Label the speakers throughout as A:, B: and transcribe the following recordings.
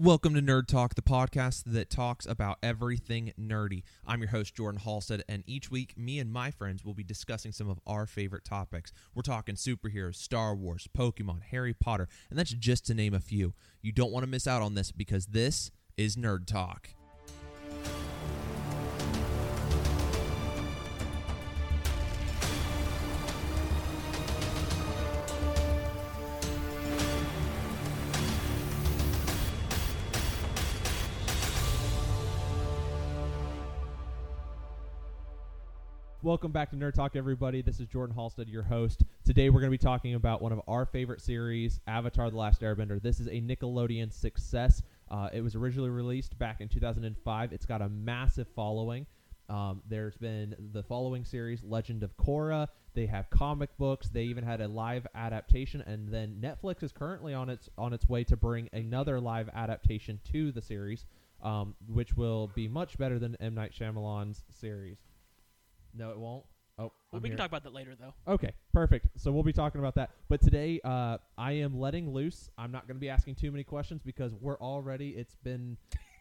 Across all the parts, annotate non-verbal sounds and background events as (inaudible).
A: Welcome to Nerd Talk, the podcast that talks about everything nerdy. I'm your host, Jordan Halstead, and each week, me and my friends will be discussing some of our favorite topics. We're talking superheroes, Star Wars, Pokemon, Harry Potter, and that's just to name a few. You don't want to miss out on this because this is Nerd Talk. Welcome back to Nerd Talk, everybody. This is Jordan Halstead, your host. Today, we're going to be talking about one of our favorite series, Avatar: The Last Airbender. This is a Nickelodeon success. Uh, it was originally released back in 2005. It's got a massive following. Um, there's been the following series, Legend of Korra. They have comic books. They even had a live adaptation, and then Netflix is currently on its on its way to bring another live adaptation to the series, um, which will be much better than M Night Shyamalan's series. No, it won't. Oh,
B: Well,
A: I'm
B: we
A: here.
B: can talk about that later, though.
A: Okay, perfect. So we'll be talking about that. But today, uh, I am letting loose. I'm not going to be asking too many questions because we're already. It's been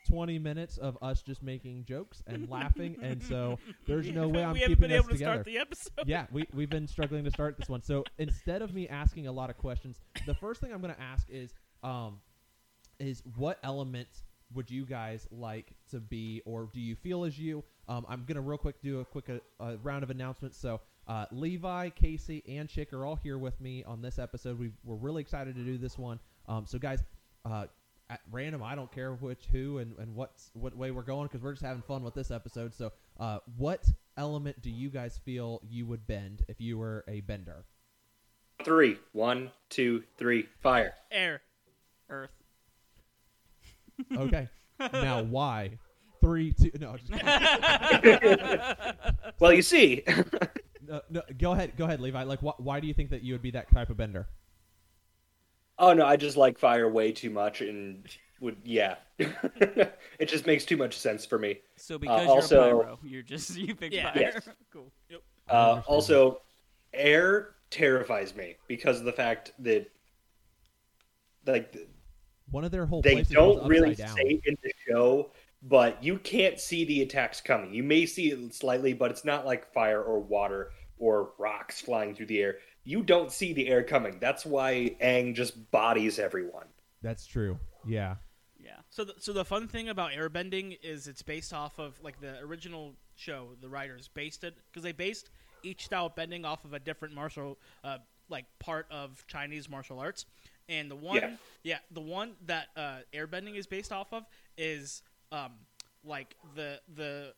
A: 20 minutes of us just making jokes and (laughs) laughing, and so there's no way (laughs) I'm
B: we haven't
A: keeping
B: been
A: us
B: able to
A: together.
B: start the episode.
A: yeah, we we've been struggling to start this one. So (laughs) instead of me asking a lot of questions, the first thing I'm going to ask is, um, is what element would you guys like to be, or do you feel as you? Um, I'm gonna real quick do a quick uh, uh, round of announcements. So uh, Levi, Casey, and Chick are all here with me on this episode. we we're really excited to do this one. Um, so guys, uh, at random, I don't care which who and, and what's what way we're going because we're just having fun with this episode. So uh, what element do you guys feel you would bend if you were a bender?
C: Three. One, two, three. Fire.
B: Air, Earth.
A: Okay. Now why? Three, two. No, just.
C: Well, you see, (laughs)
A: no, no, go ahead. Go ahead, Levi. Like, wh- why do you think that you would be that type of bender?
C: oh no, I just like fire way too much, and would yeah, (laughs) it just makes too much sense for me.
D: So because
C: also-
D: you're a pyro, you're just (laughs) you pick
B: Yeah.
D: fire.
C: Yes.
D: cool.
A: I
C: Uh, also, air terrifies me because of the fact that like
A: One of their whole
C: they
A: places
C: don't really
A: upside down.
C: say in the show, but you can't see the attacks coming. You may see it slightly, but it's not like fire or water or rocks flying through the air. You don't see the air coming. That's why Aang just bodies everyone.
A: That's true. Yeah.
D: Yeah.
B: So, the, so the fun thing about airbending is it's based off of like the original show. The writers based it because they based each style of bending off of a different martial, uh, like part of Chinese martial arts. And the one,
C: Yeah.
B: yeah, the one that uh, airbending is based off of is um, like the the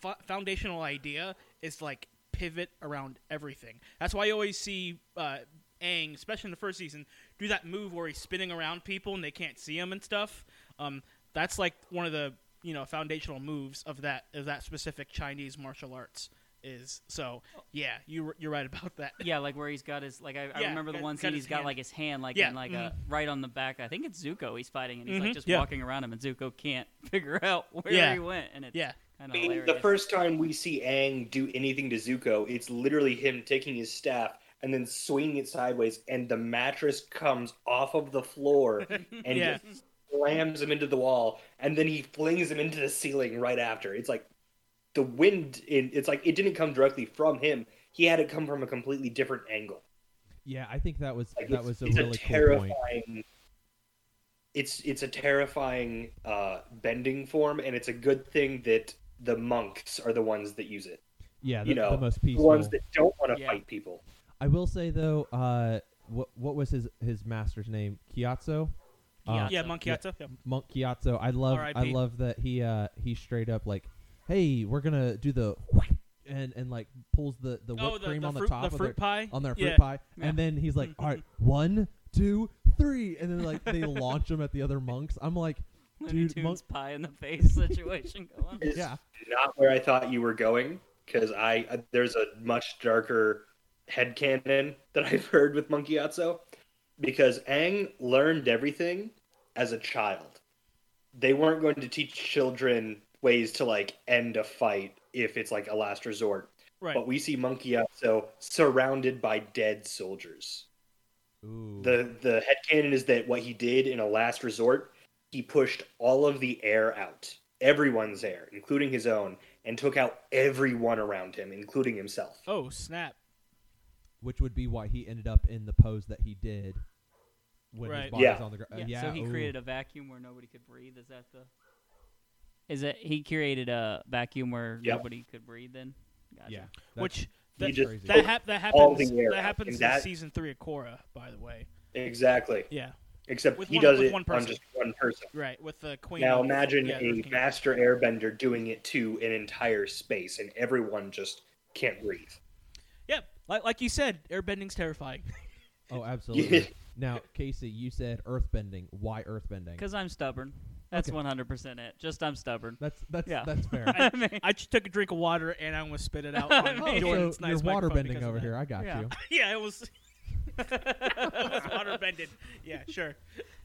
B: fo- foundational idea is like pivot around everything. That's why you always see uh, Aang, especially in the first season, do that move where he's spinning around people and they can't see him and stuff. Um, that's like one of the you know foundational moves of that of that specific Chinese martial arts. Is so yeah, you you're right about that.
D: Yeah, like where he's got his like I, I
B: Yeah,
D: remember the
B: got-
D: one scene
B: his
D: he's got
B: hand.
D: like his hand like
B: Yeah,
D: in like a
B: mhm.
D: right on the back. I think it's Zuko he's fighting and he's
B: Mhm,
D: like just
B: yeah.
D: walking around him and Zuko can't (laughs) figure out where
B: Yeah.
D: he went and it's
B: Yeah.
D: kind
C: I mean,
D: hilarious.
C: the first time we see Aang do anything to Zuko, it's literally him taking his staff and then swinging it sideways, and the mattress comes off of the floor (laughs) and
B: Yeah.
C: just slams him into the wall, and then he flings him into the ceiling right after. It's like the wind. In, it's like it didn't come directly from him. He had it come from a completely different angle.
A: Yeah, I think that was
C: Like
A: that was a
C: it's
A: really
C: a
A: cool point.
C: terrifying. It's it's a terrifying uh, bending form, and it's a good thing that the monks are the ones that use it.
A: Yeah, the,
C: you know,
A: the most
C: The
A: peaceful.
C: ones that don't want to
D: Yeah.
C: fight people.
A: I will say though, uh, what what was his his master's name? Gyatso. Uh,
B: Yeah, Monk Yatta. Yeah.
A: Monk Gyatso. I love I love that he uh he straight up like, hey, we're gonna do the and and like pulls the the whipped
B: Oh, the,
A: cream
B: the
A: on
B: fruit,
A: the top
B: the
A: of
B: fruit
A: their,
B: pie
A: on their fruit
B: yeah.
A: pie,
D: Yeah.
A: and then he's like, (laughs) all right, one, two, three, and then like they launch him at the other monks. I'm like,
D: Looney
A: dude,
D: Tunes
A: monk-
D: pie in the face (laughs) situation going.
C: It's
A: yeah,
C: not where I thought you were going because I uh, there's a much darker headcanon that (laughs) I've heard with Monk Gyatso because Aang learned everything as a child. They weren't going to teach children ways to like end a fight if it's like a last resort.
B: Right.
C: But we see Monk Gyatso surrounded by dead soldiers.
A: Ooh.
C: The the headcanon is that what he did in a last resort he pushed all of the air out, everyone's air, including his own, and took out everyone around him, including himself.
B: Oh snap!
A: which would be why he ended up in the pose that he did when
B: Right.
A: his body's
C: Yeah.
A: on the ground.
D: Yeah,
A: yeah,
D: so he
A: ooh.
D: created a vacuum where nobody could breathe. Is that the? Is it he created a vacuum where
C: Yep.
D: nobody could breathe? Then, gotcha.
A: Yeah, that's-
B: Which that,
C: just
B: that, hap- that happens. That happens in
C: that-
B: season three of Korra, by the way.
C: Exactly.
B: Yeah,
C: Except
B: With
C: he
B: one-
C: does it
B: one
C: on
B: person.
C: just one person.
B: right. With the queen.
C: Now imagine
B: yeah,
C: a master airbender doing it to an entire space, and everyone just can't breathe.
B: Yep. like, like you said, airbending's terrifying.
A: Oh, absolutely. (laughs) now, Casey, you said earthbending. Why earthbending?
D: Because I'm stubborn. That's
A: Okay.
D: 100% it. Just I'm stubborn.
A: That's that's
D: Yeah.
A: that's fair. (laughs)
D: I mean,
B: I just took a drink of water and I almost spit it (laughs) out. On
A: oh,
B: Jordan's
A: so
B: nice
A: you're water
B: microphone
A: bending
B: because of
A: over
B: that.
A: here. I got
D: Yeah.
A: you. (laughs)
B: yeah, it was. it was water bended. Yeah, sure.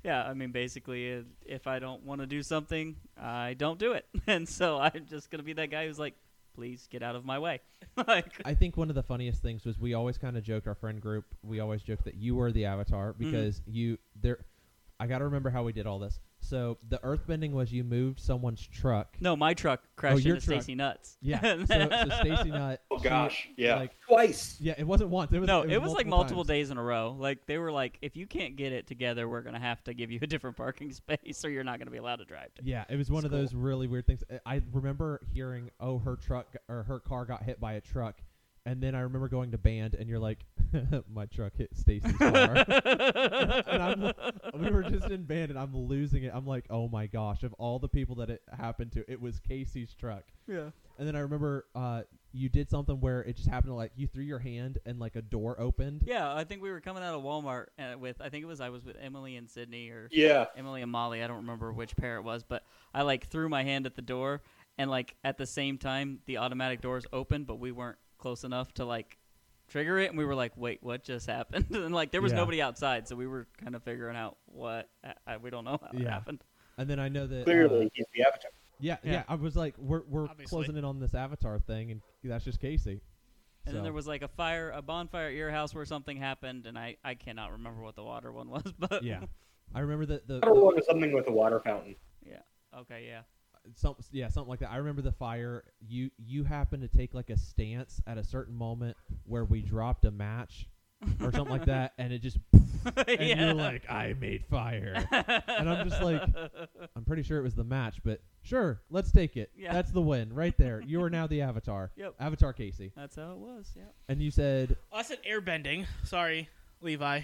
D: yeah, I mean, basically, uh, if I don't want to do something, I don't do it. And so I'm just going to be that guy who's like, please get out of my way. like,
A: I think one of the funniest things was we always kind of joked our friend group. We always joked that you were the avatar
B: Mm-hmm.
A: because you there. I got to remember how we did all this. So the earthbending was you moved someone's truck.
D: no, my truck oh, crashed
A: Oh, your
D: into
A: truck.
D: Stacy Nuts.
A: Yeah. (laughs) So, so Stacy Nut.
C: Oh
A: she-
C: gosh, yeah,
A: like-
C: twice.
A: Yeah, it wasn't once. It was
D: no, it was, like multiple
A: times.
D: days in a row. Like they were like, if you can't get it together, we're gonna have to give you a different parking (laughs) space, or you're not gonna be allowed to drive. To.
A: Yeah, it was one
D: It's
A: of those really weird things. I- I remember hearing, "Oh, her truck or her car got hit by a truck," and then I remember going to band, and you're like, (laughs) "My truck hit Stacy's car," (laughs) and I'm, we were just in band, and I'm losing it. I'm like, "Oh my gosh!" Of all the people that it happened to, it was Casey's truck.
D: Yeah.
A: And then I remember uh, you did something where it just happened to like you threw your hand and like a door opened.
D: Yeah, I think we were coming out of Walmart uh, with I think it was I was with Emily and Sydney or
C: Yeah,
D: Emily and Molly. I don't remember which pair it was, but I like threw my hand at the door, and like at the same time the automatic doors opened, but we weren't close enough to like trigger it, and we were like, "Wait, what just happened?" (laughs) and like there was
A: Yeah.
D: nobody outside, so we were kind of figuring out what I, I, we don't know how it happened.
A: And then I know that
C: clearly
A: uh,
C: he's the avatar.
A: yeah, yeah,
D: Yeah.
A: I was like, we're we're
B: Obviously.
A: closing in on this Avatar thing, and that's just Casey.
D: And
A: So-
D: then there was like a fire, a bonfire at your house where something happened, and I I cannot remember what the water one (laughs) was, but
A: yeah, I remember that the,
C: I don't want something with a water fountain.
D: yeah, okay, yeah.
A: Some yeah something like that. I remember the fire. You you happened to take like a stance at a certain moment where we dropped a match or something like that, and it just (laughs) and
D: yeah.
A: you're like, I made fire, (laughs) and I'm just like, I'm pretty sure it was the match, but sure, let's take it.
D: Yeah.
A: That's the win right there. You are now the Avatar. (laughs)
D: Yep.
A: Avatar Casey,
D: That's how it was. Yeah.
A: and you said
B: Oh, I said airbending. Sorry, Levi.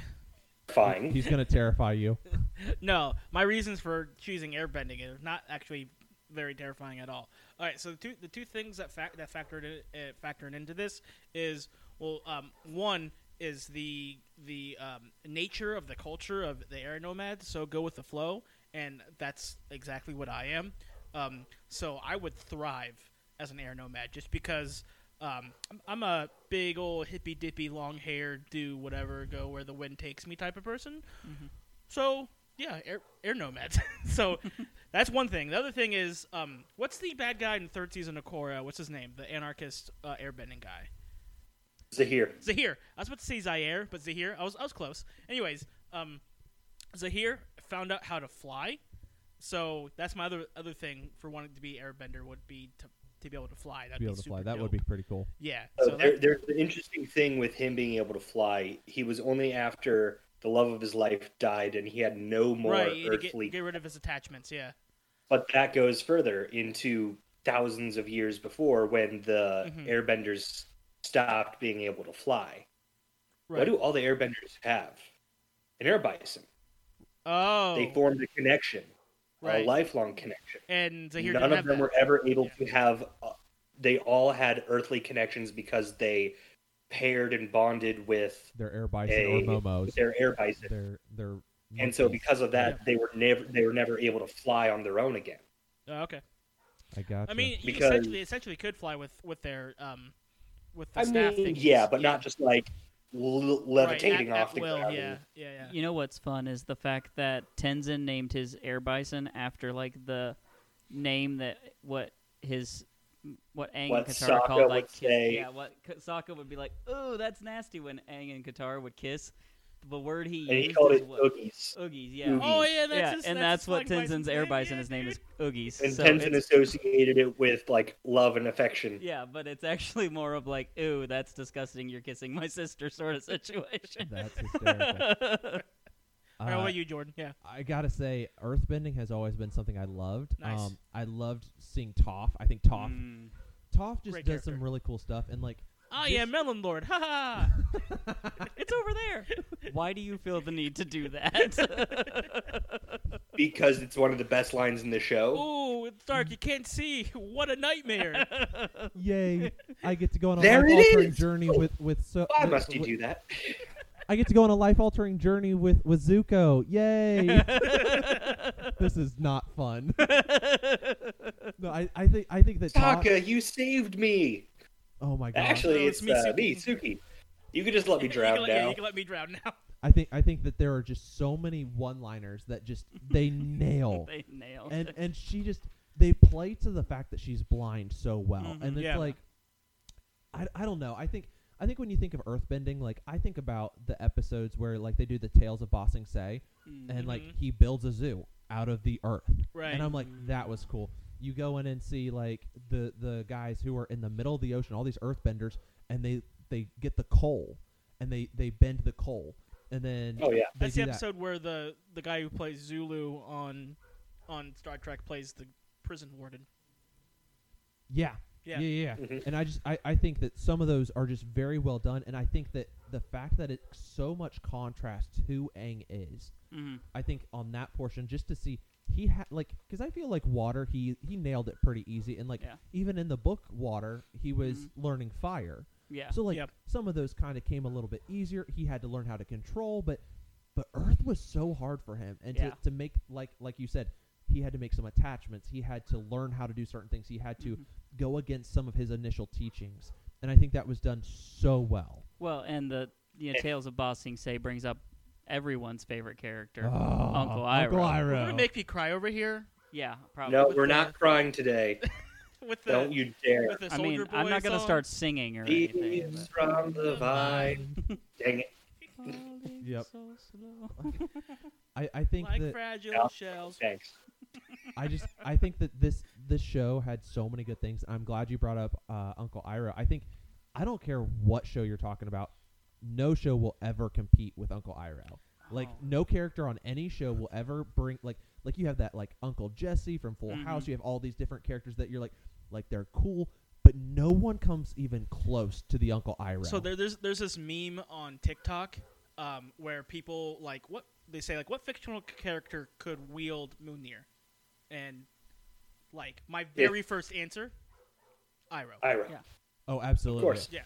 C: Fine.
A: he's gonna terrify you.
B: No, my reasons for choosing airbending are not actually very terrifying at all. All right, so the two the two things that fac- that factored in, uh, factored into this is well, um, one is the the um, nature of the culture of the air nomads. So go with the flow, and that's exactly what I am. Um, so I would thrive as an air nomad just because. Um, I'm- I'm a big old hippy dippy, long hair, do whatever, go where the wind takes me type of person. So yeah, air, air nomads. (laughs) so (laughs) that's one thing. The other thing is, um, what's the bad guy in third season of Korra? What's his name? The anarchist uh, airbending guy.
C: Zahir.
B: Zahir. I was about to say Zaire, but Zahir. I was I was close. Anyways, um, Zahir found out how to fly. So that's my other other thing for wanting to be airbender would be to to be able to fly. That'd
A: be able to
B: super
A: fly. That
B: dope.
A: would be pretty cool.
B: yeah.
C: So
B: So
C: there, there's an interesting thing with him being able to fly. He was only after the love of his life died, and he had no more
B: right to get,
C: earthly.
B: get rid of his attachments. Yeah.
C: But that goes further into thousands of years before when the
B: Mhm.
C: airbenders stopped being able to fly.
B: Right.
C: What do all the airbenders have? An air bison.
B: oh.
C: They formed a connection,
B: right.
C: a lifelong connection.
B: and
C: None of them
B: that.
C: were ever able
B: Yeah.
C: to have. Uh, they all had earthly connections because they paired and bonded with
A: Their air bison
C: a,
A: or momos.
C: their air bison,
A: Their their
C: and so because of that, they were never they were never able to fly on their own again.
B: Oh, okay.
A: I got
B: I mean, you
C: Because-
B: essentially essentially could fly with with their um with the
C: I
B: staff
C: mean, yeah, but not just like l- levitating
B: right, at,
C: off
B: at
C: the
B: will.
C: ground.
B: Yeah, yeah, yeah.
D: You know what's fun is the fact that Tenzin named his air bison after like the name that what his what Aang
C: What
D: and Katara
C: Sokka
D: called like
C: would say.
D: yeah what K- Sokka would be like "Ooh, that's nasty when Aang and Katara would kiss the word he
C: and he
D: used
C: called
D: is
C: it
D: what?
C: oogies.
D: Oogies, yeah.
C: Oogies.
B: Oh yeah, that's
D: yeah,
B: his,
D: and
B: that's,
D: that's, what
B: Slang
D: Tenzin's air
B: name,
D: bison. His name is. Oogies.
C: And
D: so
C: Tenzin associated it with like love and affection.
D: Yeah, but it's actually more of like, ooh, that's disgusting. You're kissing my sister, sort of situation.
A: That's hysterical. (laughs)
B: All right, what
A: Uh,
B: about you, Jordan? Yeah.
A: I gotta say, earthbending has always been something I loved.
B: Nice.
A: Um, I loved seeing Toph. I think Toph,
D: Mm.
A: Toph just
B: Great
A: does some really cool stuff, and like,
B: I
A: This-
B: am Melon Lord. Ha ha. (laughs)
D: It's over there. (laughs) Why do you feel the need to do (laughs) that?
C: Because it's one of the best lines in the show.
B: Ooh, it's dark. You can't see. What a nightmare.
A: yay! I get to go on a
C: There it
A: life altering journey with with so.
C: Why
A: with-
C: must you
A: with-
C: do that?
A: I get to go on a life altering journey with with Zuko. Yay! (laughs) this is not fun. (laughs) no, I, I think I think that Toph-
C: Taka, you saved me.
A: Oh my god!
C: Actually, it's,
B: it's me,
C: uh,
B: Suki.
C: me, Suki. You can just let me
B: You can
C: drown
B: yeah,
C: now.
B: you can let me drown now.
A: I think I think that there are just so many one-liners that just they (laughs) nail.
D: they nailed
A: and and she just they play to the fact that she's blind so well
B: Mhm,
A: and it's
B: yeah.
A: like I, I don't know i think i think when you think of earthbending like i think about the episodes where like they do the tales of ba sing se and like
B: Mhm.
A: he builds a zoo out of the earth
B: Right.
A: and i'm like that was cool you go in and see like the the guys who are in the middle of the ocean all these earthbenders and they they get the coal and they they bend the coal and then
C: Oh yeah.
B: That's the
A: do that.
B: episode where the the guy who plays Sulu on on Star Trek plays the prison warden.
A: Yeah.
B: Yeah.
A: Yeah, yeah. yeah.
C: Mhm.
A: And I just I, I think that some of those are just very well done and I think that the fact that it so much contrast to Aang is,
D: Mhm.
A: I think on that portion just to see he had like cuz I feel like water he he nailed it pretty easy and like
D: Yeah.
A: even in the book water he was
D: Mhm.
A: learning fire.
D: Yeah.
A: So like
B: Yep.
A: some of those kind of came a little bit easier. He had to learn how to control, but but Earth was so hard for him, and
D: Yeah.
A: to, to make like like you said, he had to make some attachments. He had to learn how to do certain things. He had to
D: Mhm.
A: Go against some of his initial teachings, and I think that was done so well.
D: Well, and the you know, eh. Tales of Ba Sing Se brings up everyone's favorite character.
A: Oh,
D: Uncle
A: Uncle
D: Iroh.
A: Iroh.
B: We're gonna make me cry over here
D: Yeah, probably.
C: No,
B: with
C: we're
B: the-
C: not crying today. (laughs)
B: with the
C: Don't you dare.
B: with the
D: I
B: Soldier
D: mean, I'm not gonna
B: song.
D: start singing or anything.
C: Leaves from the vine. (laughs) Dang it.
D: but-
A: Yep.
D: So slow. (laughs)
A: I, I think
B: like
A: that
B: fragile
C: Yeah.
B: shells.
C: Thanks.
A: I just I think that this this show had so many good things. I'm glad you brought up uh, Uncle Iroh. I think I don't care what show you're talking about. No show will ever compete with Uncle Iroh. Like
D: Oh.
A: no character on any show will ever bring like like you have that like Uncle Jesse from Full
D: Mhm.
A: House. You have all these different characters that you're like like they're cool, but no one comes even close to the Uncle Iroh.
B: So there, there's there's this meme on TikTok um, where people like what they say like what fictional character could wield Mjolnir, and like my
C: Yeah.
B: very first answer, Iroh.
C: Iroh.
D: Yeah.
A: oh, absolutely.
C: Of course.
B: yeah,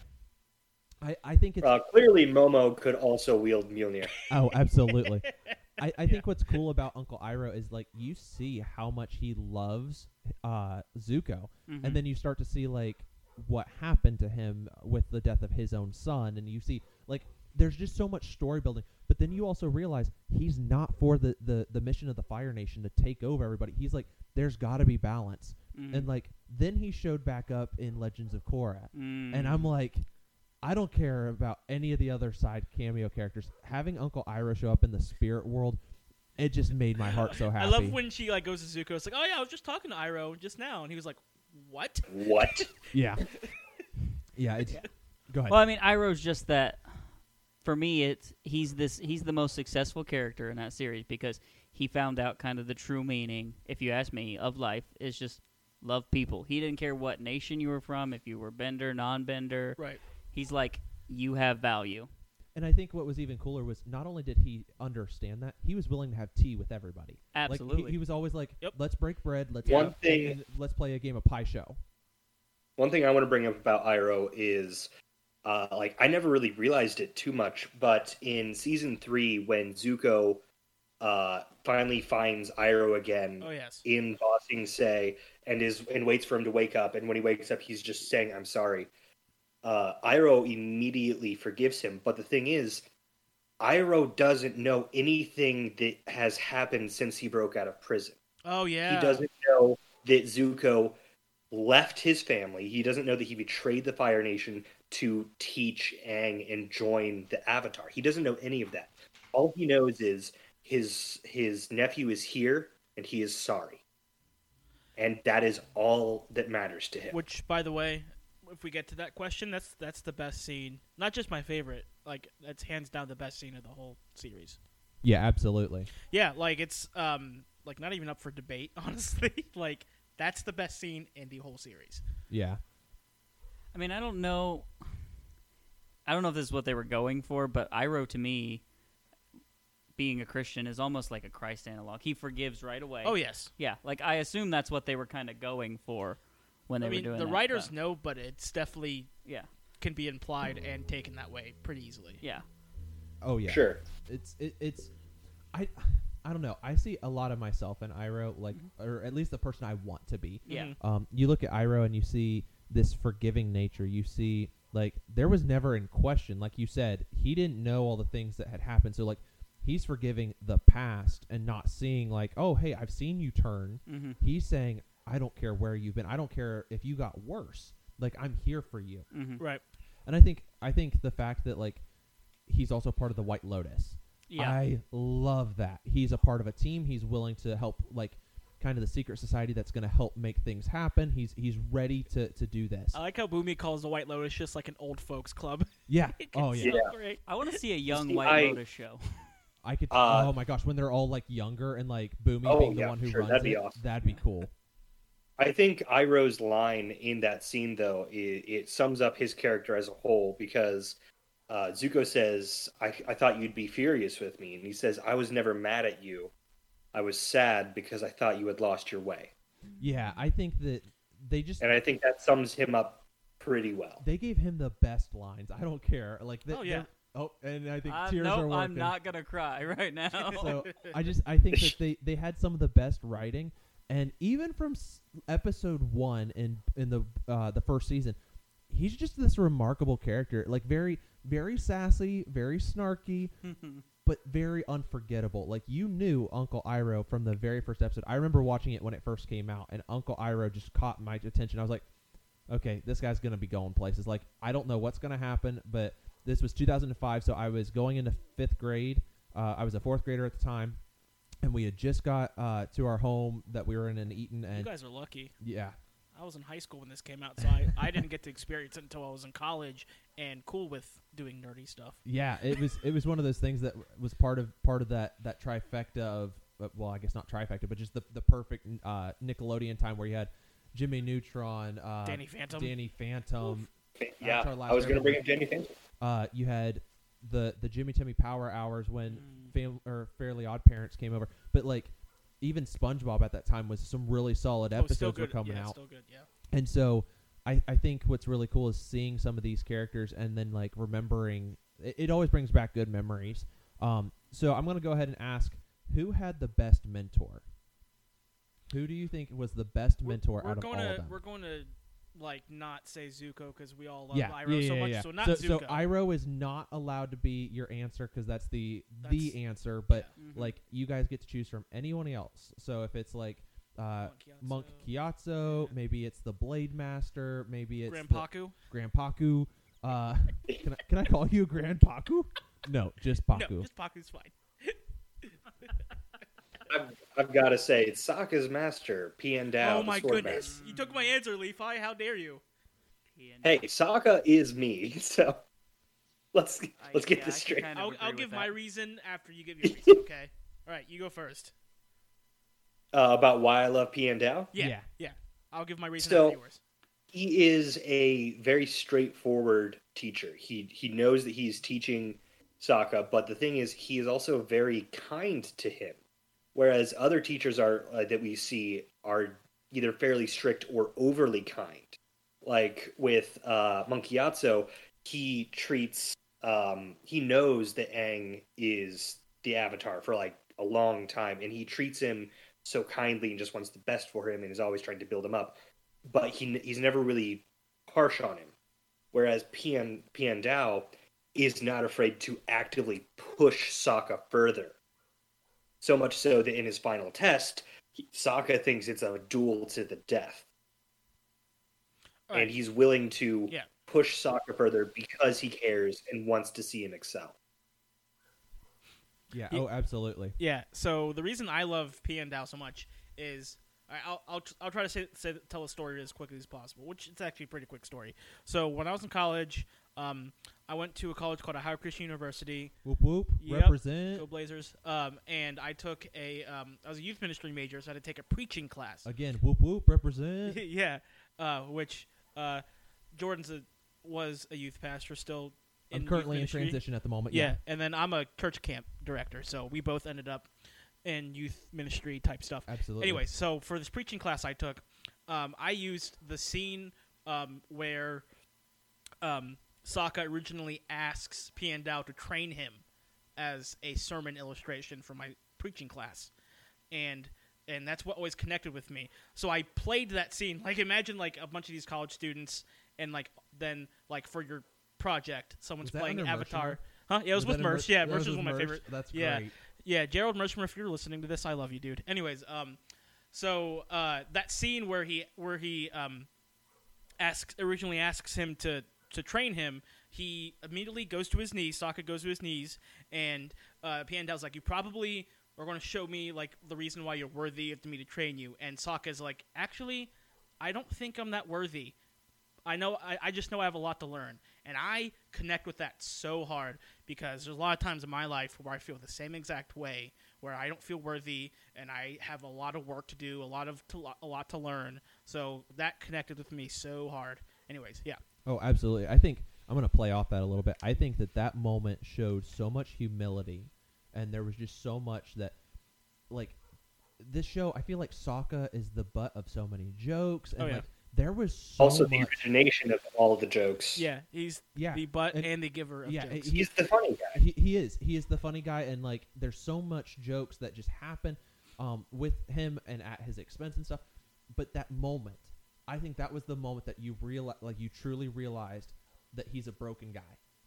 A: I I think it's
C: Uh, clearly, Momo could also wield Mjolnir. (laughs)
A: Oh, absolutely. (laughs) I, I think what's cool about Uncle Iroh is like you see how much he loves uh, Zuko,
D: Mhm.
A: and then you start to see like what happened to him with the death of his own son, and you see like there's just so much story building. But then you also realize he's not for the the, the mission of the Fire Nation to take over everybody. He's like there's got to be balance,
D: Mhm.
A: and like then he showed back up in Legends of Korra, and
D: Mm.
A: I'm like, I don't care about any of the other side cameo characters. Having Uncle Iroh show up in the spirit world, it just made my heart so happy. (laughs)
B: I love when she like goes to Zuko. It's like, oh yeah, I was just talking to Iroh just now, and he was like, what?
C: What? (laughs)
A: yeah, yeah. It's go ahead.
D: Well, I mean, Iroh's just that. For me, it's he's this he's the most successful character in that series because he found out kind of the true meaning, if you ask me, of life is just love people. He didn't care what nation you were from, if you were Bender, non-Bender.
B: Right.
D: He's like, you have value.
A: and I think what was even cooler was not only did he understand that, he was willing to have tea with everybody. Like, he-
D: Absolutely.
A: he, was always like,
B: Yep.
A: "Let's break bread. Let's
C: One thing-
A: let's play a game of Pai Sho."
C: One thing I want to bring up about Iroh is, uh, like, I never really realized it too much, but in season three, when Zuko uh, finally finds Iroh again
B: Oh yes.
C: in Ba Sing Se and is and waits for him to wake up, and when he wakes up, he's just saying, "I'm sorry." Uh, Iroh immediately forgives him, but the thing is, Iroh doesn't know anything that has happened since he broke out of prison.
B: Oh yeah.
C: He doesn't know that Zuko left his family. He doesn't know that he betrayed the Fire Nation to teach Aang and join the Avatar. He doesn't know any of that. all he knows is his his nephew is here and he is sorry, and that is all that matters to him.
B: Which, by the way, if we get to that question, that's that's the best scene. Not just my favorite. Like that's hands down the best scene of the whole series.
A: Yeah, absolutely.
B: Yeah, like it's um like not even up for debate, (laughs) honestly. like that's the best scene in the whole series.
A: Yeah.
D: I mean, I don't know. I don't know if this is what they were going for, but Iroh to me, being a Christian, is almost like a Christ analog. He forgives right away.
B: Oh yes.
D: yeah. Like I assume that's what they were kind of going for when they
B: I mean,
D: were doing
B: the
D: that,
B: writers
D: but-
B: know, but it's definitely
D: Yeah,
B: can be implied and taken that way pretty easily.
D: yeah.
A: Oh yeah.
C: Sure.
A: It's it, it's I I don't know. I see a lot of myself in Iroh, like, or at least the person I want to be.
D: Yeah.
B: Mhm.
A: Um, you look at Iroh and you see this forgiving nature. You see like there was never in question, like you said, he didn't know all the things that had happened. So like he's forgiving the past and not seeing like, oh hey, I've seen you turn.
D: Mm-hmm.
A: He's saying, I don't care where you've been. I don't care if you got worse. Like I'm here for you.
D: Mm-hmm.
B: Right.
A: And I think I think the fact that like he's also part of the White Lotus.
D: Yeah.
A: I love that. He's a part of a team. He's willing to help like kind of the secret society that's going to help make things happen. He's he's ready to to do this.
B: I like how Bumi calls the White Lotus just like an old folks club.
A: yeah. (laughs) Oh yeah.
C: Yeah.
D: I want to see a (laughs) young
C: See,
D: White
C: I-
D: Lotus show. (laughs)
A: I could
C: Uh,
A: Oh my gosh, when they're all like younger and like Bumi
C: Oh,
A: being the
C: yeah,
A: one who
C: sure,
A: runs
C: that'd be
A: it,
C: awesome.
A: that'd be cool.
C: I think Iroh's line in that scene, though, it, it sums up his character as a whole because uh, Zuko says, I, I thought you'd be furious with me. And he says, I was never mad at you. I was sad because I thought you had lost your way.
A: Yeah, I think that they just
C: And I think that sums him up pretty well.
A: they gave him the best lines. I don't care. Like they,
B: Oh, yeah.
A: Oh, and I think
D: Uh,
A: tears
D: nope,
A: are working.
D: I'm not gonna cry right now. (laughs)
A: so I just I (laughs) think that they they had some of the best writing, and even from s- episode one in in the uh, the first season, he's just this remarkable character, like very very sassy, very snarky, (laughs) but very unforgettable. Like you knew Uncle Iroh from the very first episode. I remember watching it when it first came out, and Uncle Iroh just caught my attention. I was like, okay, this guy's gonna be going places. Like I don't know what's gonna happen, but this was 2005, so I was going into fifth grade. Uh, I was a fourth grader at the time, and we had just got uh, to our home that we were in in Eaton, And You
B: guys are lucky.
A: yeah,
B: I was in high school when this came out, so I, I didn't get to experience it until I was in college and cool with doing nerdy stuff.
A: yeah, it was it was one of those things that was part of part of that that trifecta of uh, well, I guess not trifecta, but just the the perfect uh, Nickelodeon time where you had Jimmy Neutron, uh,
B: Danny Phantom.
A: Danny Phantom.
C: Yeah, I was going to bring up Jenny Phantom.
A: Uh, you had the the Jimmy Timmy Power Hours when
B: Mm.
A: fam- or Fairly Odd Parents came over, but like even SpongeBob at that time was some really solid
B: Oh, still
A: episodes were coming
B: yeah,
A: out,
B: still good. Yeah.
A: and so I I think what's really cool is seeing some of these characters and then like remembering. It, it always brings back good memories. Um, so I'm gonna go ahead and ask who had the best mentor. Who do you think was the best mentor
B: we're
A: out of all
B: to
A: of them?
B: we're going to like not say Zuko because we all love
A: yeah,
B: Iroh
A: yeah,
B: so
A: yeah,
B: much.
A: yeah.
B: So not
A: so,
B: Zuko.
A: so Iroh is not allowed to be your answer because that's the
B: That's-
A: the answer. But.
D: Mhm.
A: like you guys get to choose from anyone else. So if it's like uh, Monk
B: Gyatso,
A: maybe it's the Blade Master, maybe it's
B: Grandpakku.
A: Grandpakku. Uh, (laughs) can I can I call you Grandpaku? (laughs) No, just Pakku.
B: No, just Pakku's fine.
C: I've, I've got to say, it's Sokka's master, Piandao.
B: oh my goodness!
C: master.
B: You took my answer, Levi. How dare you?
C: Hey, Sokka is me, (laughs) so let's let's get
D: yeah,
C: this straight.
D: kind of
B: I'll, I'll give
D: that.
B: my reason after you give your (laughs) reason. Okay. All right, you go first.
C: Uh, about why I love Piandao.
B: Yeah.
A: Yeah.
B: Yeah. I'll give my reason
C: So-
B: after yours.
C: he is a very straightforward teacher. He he knows that he's teaching Sokka, but the thing is, he is also very kind to him. Whereas other teachers are uh, that we see are either fairly strict or overly kind. Like with uh, Monk Gyatso, he treats um, he knows that Aang is the Avatar for like a long time, and he treats him so kindly and just wants the best for him, and is always trying to build him up but he he's never really harsh on him. Whereas Pian Piandao is not afraid to actively push Sokka further. So much so that in his final test, he- Sokka thinks it's a duel to the death,
B: All right.
C: and he's willing to
B: Yeah.
C: push Sokka further because he cares and wants to see him excel.
A: Yeah.
B: He-
A: oh, absolutely.
B: Yeah. So the reason I love Piandao so much is I- I'll I'll, I'll try to say, say tell a story as quickly as possible, which it's actually a pretty quick story. So when I was in college, um, I went to a college called Ohio Christian University.
A: Whoop whoop.
B: Yep.
A: Represent.
B: Go Blazers! Um, and I took a um, I was a youth ministry major, so I had to take a preaching class.
A: Again. Whoop whoop. Represent. (laughs)
B: yeah, uh, which uh, Jordan's a, was a youth pastor still. In
A: I'm currently in transition at the moment.
B: Yeah. and then I'm a church camp director, so we both ended up in youth ministry type stuff.
A: Absolutely.
B: Anyway, so for this preaching class I took, um, I used the scene um, where um, Sokka originally asks Piandao to train him as a sermon illustration for my preaching class, and and that's what always connected with me. So I played that scene. Like imagine like a bunch of these college students, and like then like for your project, someone's playing Avatar. Huh? Yeah, it was, with
A: that in
B: Merce.
A: Mer-
B: Yeah, Merce
A: was
B: is one of my favorite.
A: That's
B: yeah.
A: great.
B: Yeah, Gerald Mershmer, if you're listening to this, I love you, dude. Anyways, um, so uh, that scene where he where he um asks originally asks him to to train him, he immediately goes to his knees. Sokka goes to his knees, and uh, Piandao's like, "You probably are going to show me like the reason why you're worthy of me to train you." And Sokka's like, "Actually, I don't think I'm that worthy. I know I, I just know I have a lot to learn." And I connect with that so hard because there's a lot of times in my life where I feel the same exact way, where I don't feel worthy and I have a lot of work to do, a lot of to, a lot to learn. So that connected with me so hard. Anyways, yeah.
A: Oh, absolutely. I think I'm going to play off that a little bit. I think that that moment showed so much humility, and there was just so much that, like, this show. I feel like Sokka is the butt of so many jokes, and
B: Oh, yeah.
A: like there was so
C: also the
A: much.
C: origination of all the jokes.
B: Yeah, he's
A: Yeah,
B: the butt
A: and-
B: and, the giver of
A: yeah,
B: jokes.
A: he-
C: He's the funny guy.
A: he, he is he is the funny guy and like there's so much jokes that just happen um, with him and at his expense and stuff but that moment i think that was the moment that you realize like you truly realized that he's a broken guy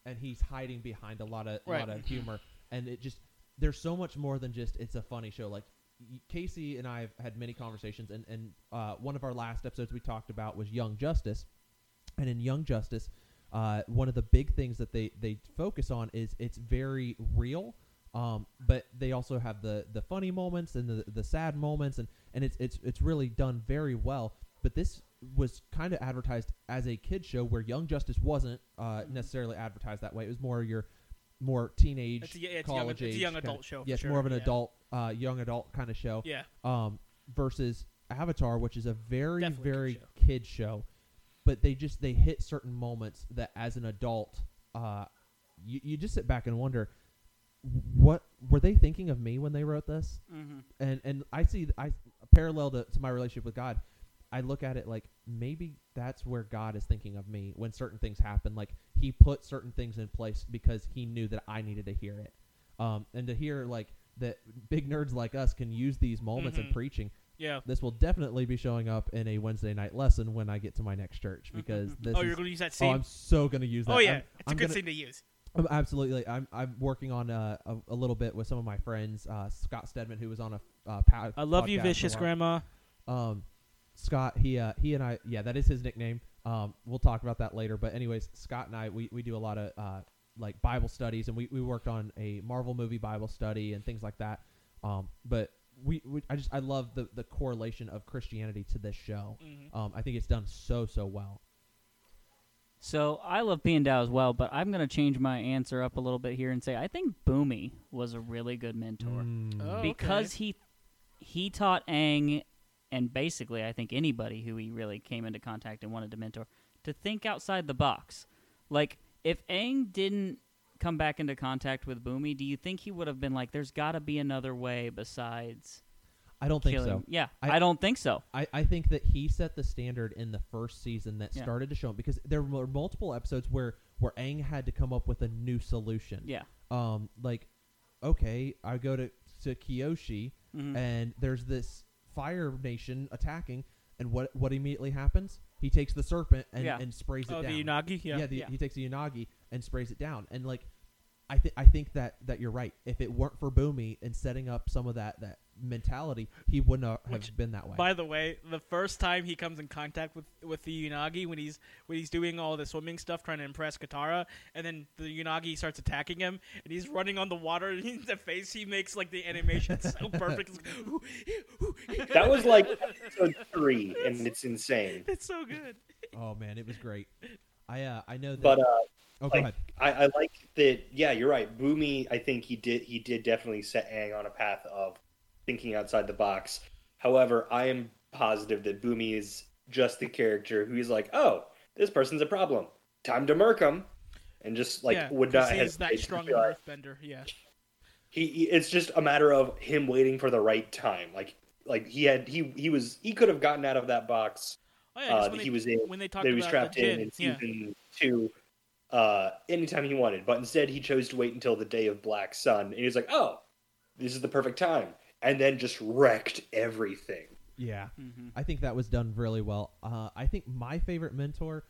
A: and he's hiding behind a lot of
B: Right.
A: lot of humor and it just there's so much more than just it's a funny show like y- Casey and I have had many conversations, and, and uh, one of our last episodes we talked about was Young Justice, and in Young Justice, uh, one of the big things that they, they focus on is it's very real, um, but they also have the, the funny moments and the, the sad moments, and, and it's, it's it's really done very well. But this was kind of advertised as a kid show where Young Justice wasn't uh, necessarily advertised that way. It was more your more teenage,
B: It's a- it's a young-
A: college
B: it's a young
A: kinda-
B: adult show for
A: Yes,
B: sure,
A: more of an
B: yeah.
A: adult, uh, young adult kind of show
B: yeah,
A: um, versus Avatar, which is a very
B: Definitely a kid
A: very
B: show.
A: kid show. But they just they hit certain moments that as an adult, uh, you you just sit back and wonder, what were they thinking of me when they wrote this?
D: Mm-hmm.
A: And and I see I parallel to, to my relationship with God. I look at it like maybe that's where God is thinking of me when certain things happen. Like He put certain things in place because He knew that I needed to hear it, um, and to hear like that big nerds like us can use these moments in
B: Mhm.
A: preaching.
B: yeah.
A: This will definitely be showing up in a Wednesday night lesson when I get to my next church because this
B: Oh,
A: is,
B: you're going to use that scene. oh.
A: I'm so gonna use that.
B: Oh, yeah,
A: I'm,
B: it's a
A: I'm
B: good
A: gonna-
B: scene to use.
A: I'm absolutely. I'm I'm working on uh, a, a little bit with some of my friends. Uh, Scott Stedman, who was on a uh, pa-
B: I love you, vicious grandma.
A: Um, Scott, he uh, he and I, yeah, that is his nickname. Um, we'll talk about that later. But anyways, Scott and I, we, we do a lot of uh, like Bible studies, and we, we worked on a Marvel movie Bible study and things like that. Um, but we, we I just I love the the correlation of Christianity to this show.
B: Mhm.
A: Um, I think it's done so so well.
D: So I love Piandao as well, but I'm going to change my answer up a little bit here and say I think Bumi was a really good mentor
A: Mm.
B: Oh,
D: because
B: okay.
D: he he taught Aang and basically I think anybody who he really came into contact and wanted to mentor to think outside the box. Like if Aang didn't come back into contact with Bumi, do you think he would have been like, "There's got to be another way besides
A: I don't think so.
D: Yeah,
A: I-
D: I, don't think so.
A: I, I think that he set the standard in the first season that
D: Yeah.
A: started to show him because there were multiple episodes where where Aang had to come up with a new solution.
D: Yeah.
A: Um, like, okay, I go to to Kyoshi
D: Mhm.
A: and there's this fire nation attacking, and what what immediately happens? He takes the serpent and,
D: Yeah.
A: and sprays it
B: Oh,
A: down.
B: the Unagi? Yeah.
A: the,
D: Yeah.
A: he takes the Unagi and sprays it down, and like. I think I think that, that you're right. If it weren't for Bumi and setting up some of that, that mentality, he wouldn't have
B: Which,
A: been that way.
B: By the way, the first time he comes in contact with with the Unagi when he's when he's doing all the swimming stuff trying to impress Katara, and then the Unagi starts attacking him, and he's running on the water, and (laughs) the face he makes like the animation so (laughs) perfect. It's
C: That was like episode three, and it's insane.
B: it's so good.
A: oh man, it was great. I uh, I know that.
C: But uh,
A: oh, go
C: like. I, I like that. Yeah, you're right. Bumi, I think he did. He did definitely set Aang on a path of thinking outside the box. However, I am positive that Bumi is just the character who's like, oh, this person's a problem. Time to murk him, and just like
B: yeah,
C: would not
B: he's that strong
C: like-
B: earthbender. Yeah,
C: he, he it's just a matter of him waiting for the right time. Like like he had he he was he could have gotten out of that box
B: oh yeah.
C: uh, that
B: when
C: he was in
B: when they talked
C: that he was trapped in in
B: yeah.
C: season two uh anytime he wanted but instead he chose to wait until the day of black sun and he was like oh this is the perfect time and then just wrecked everything
A: Yeah,
D: Mhm.
A: I think that was done really well. Uh, I think my favorite mentor.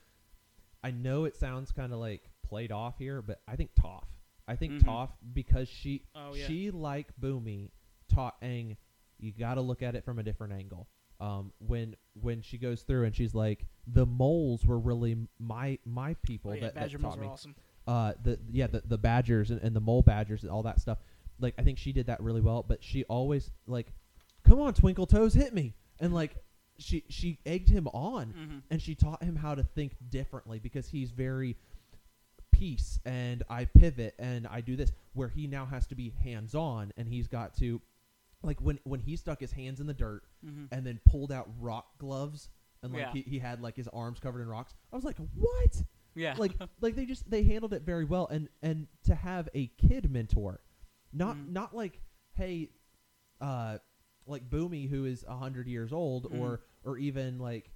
A: I know it sounds kind of like played off here, but I think Toph. I think
D: Mhm.
A: Toph because she
B: Oh, yeah.
A: she like Bumi taught Aang. You got to look at it from a different angle. Um, when when she goes through and she's like, the moles were really my my people
B: Oh, yeah,
A: that, that taught
B: moles are
A: me.
B: awesome.
A: uh the yeah the, the badgers and, and the mole badgers and all that stuff like i think she did that really well but she always like come on twinkle toes hit me and like she she egged him on
D: Mhm.
A: and she taught him how to think differently because he's very peace and i pivot and i do this where he now has to be hands on and he's got to like when when he stuck his hands in the dirt
D: Mhm.
A: and then pulled out rock gloves and like
D: Yeah.
A: he, he had like his arms covered in rocks i was like what
D: Yeah.
A: like (laughs) like they just they handled it very well and and to have a kid mentor not
D: Mhm.
A: not like hey uh like bumi who is a 100 years old or or even like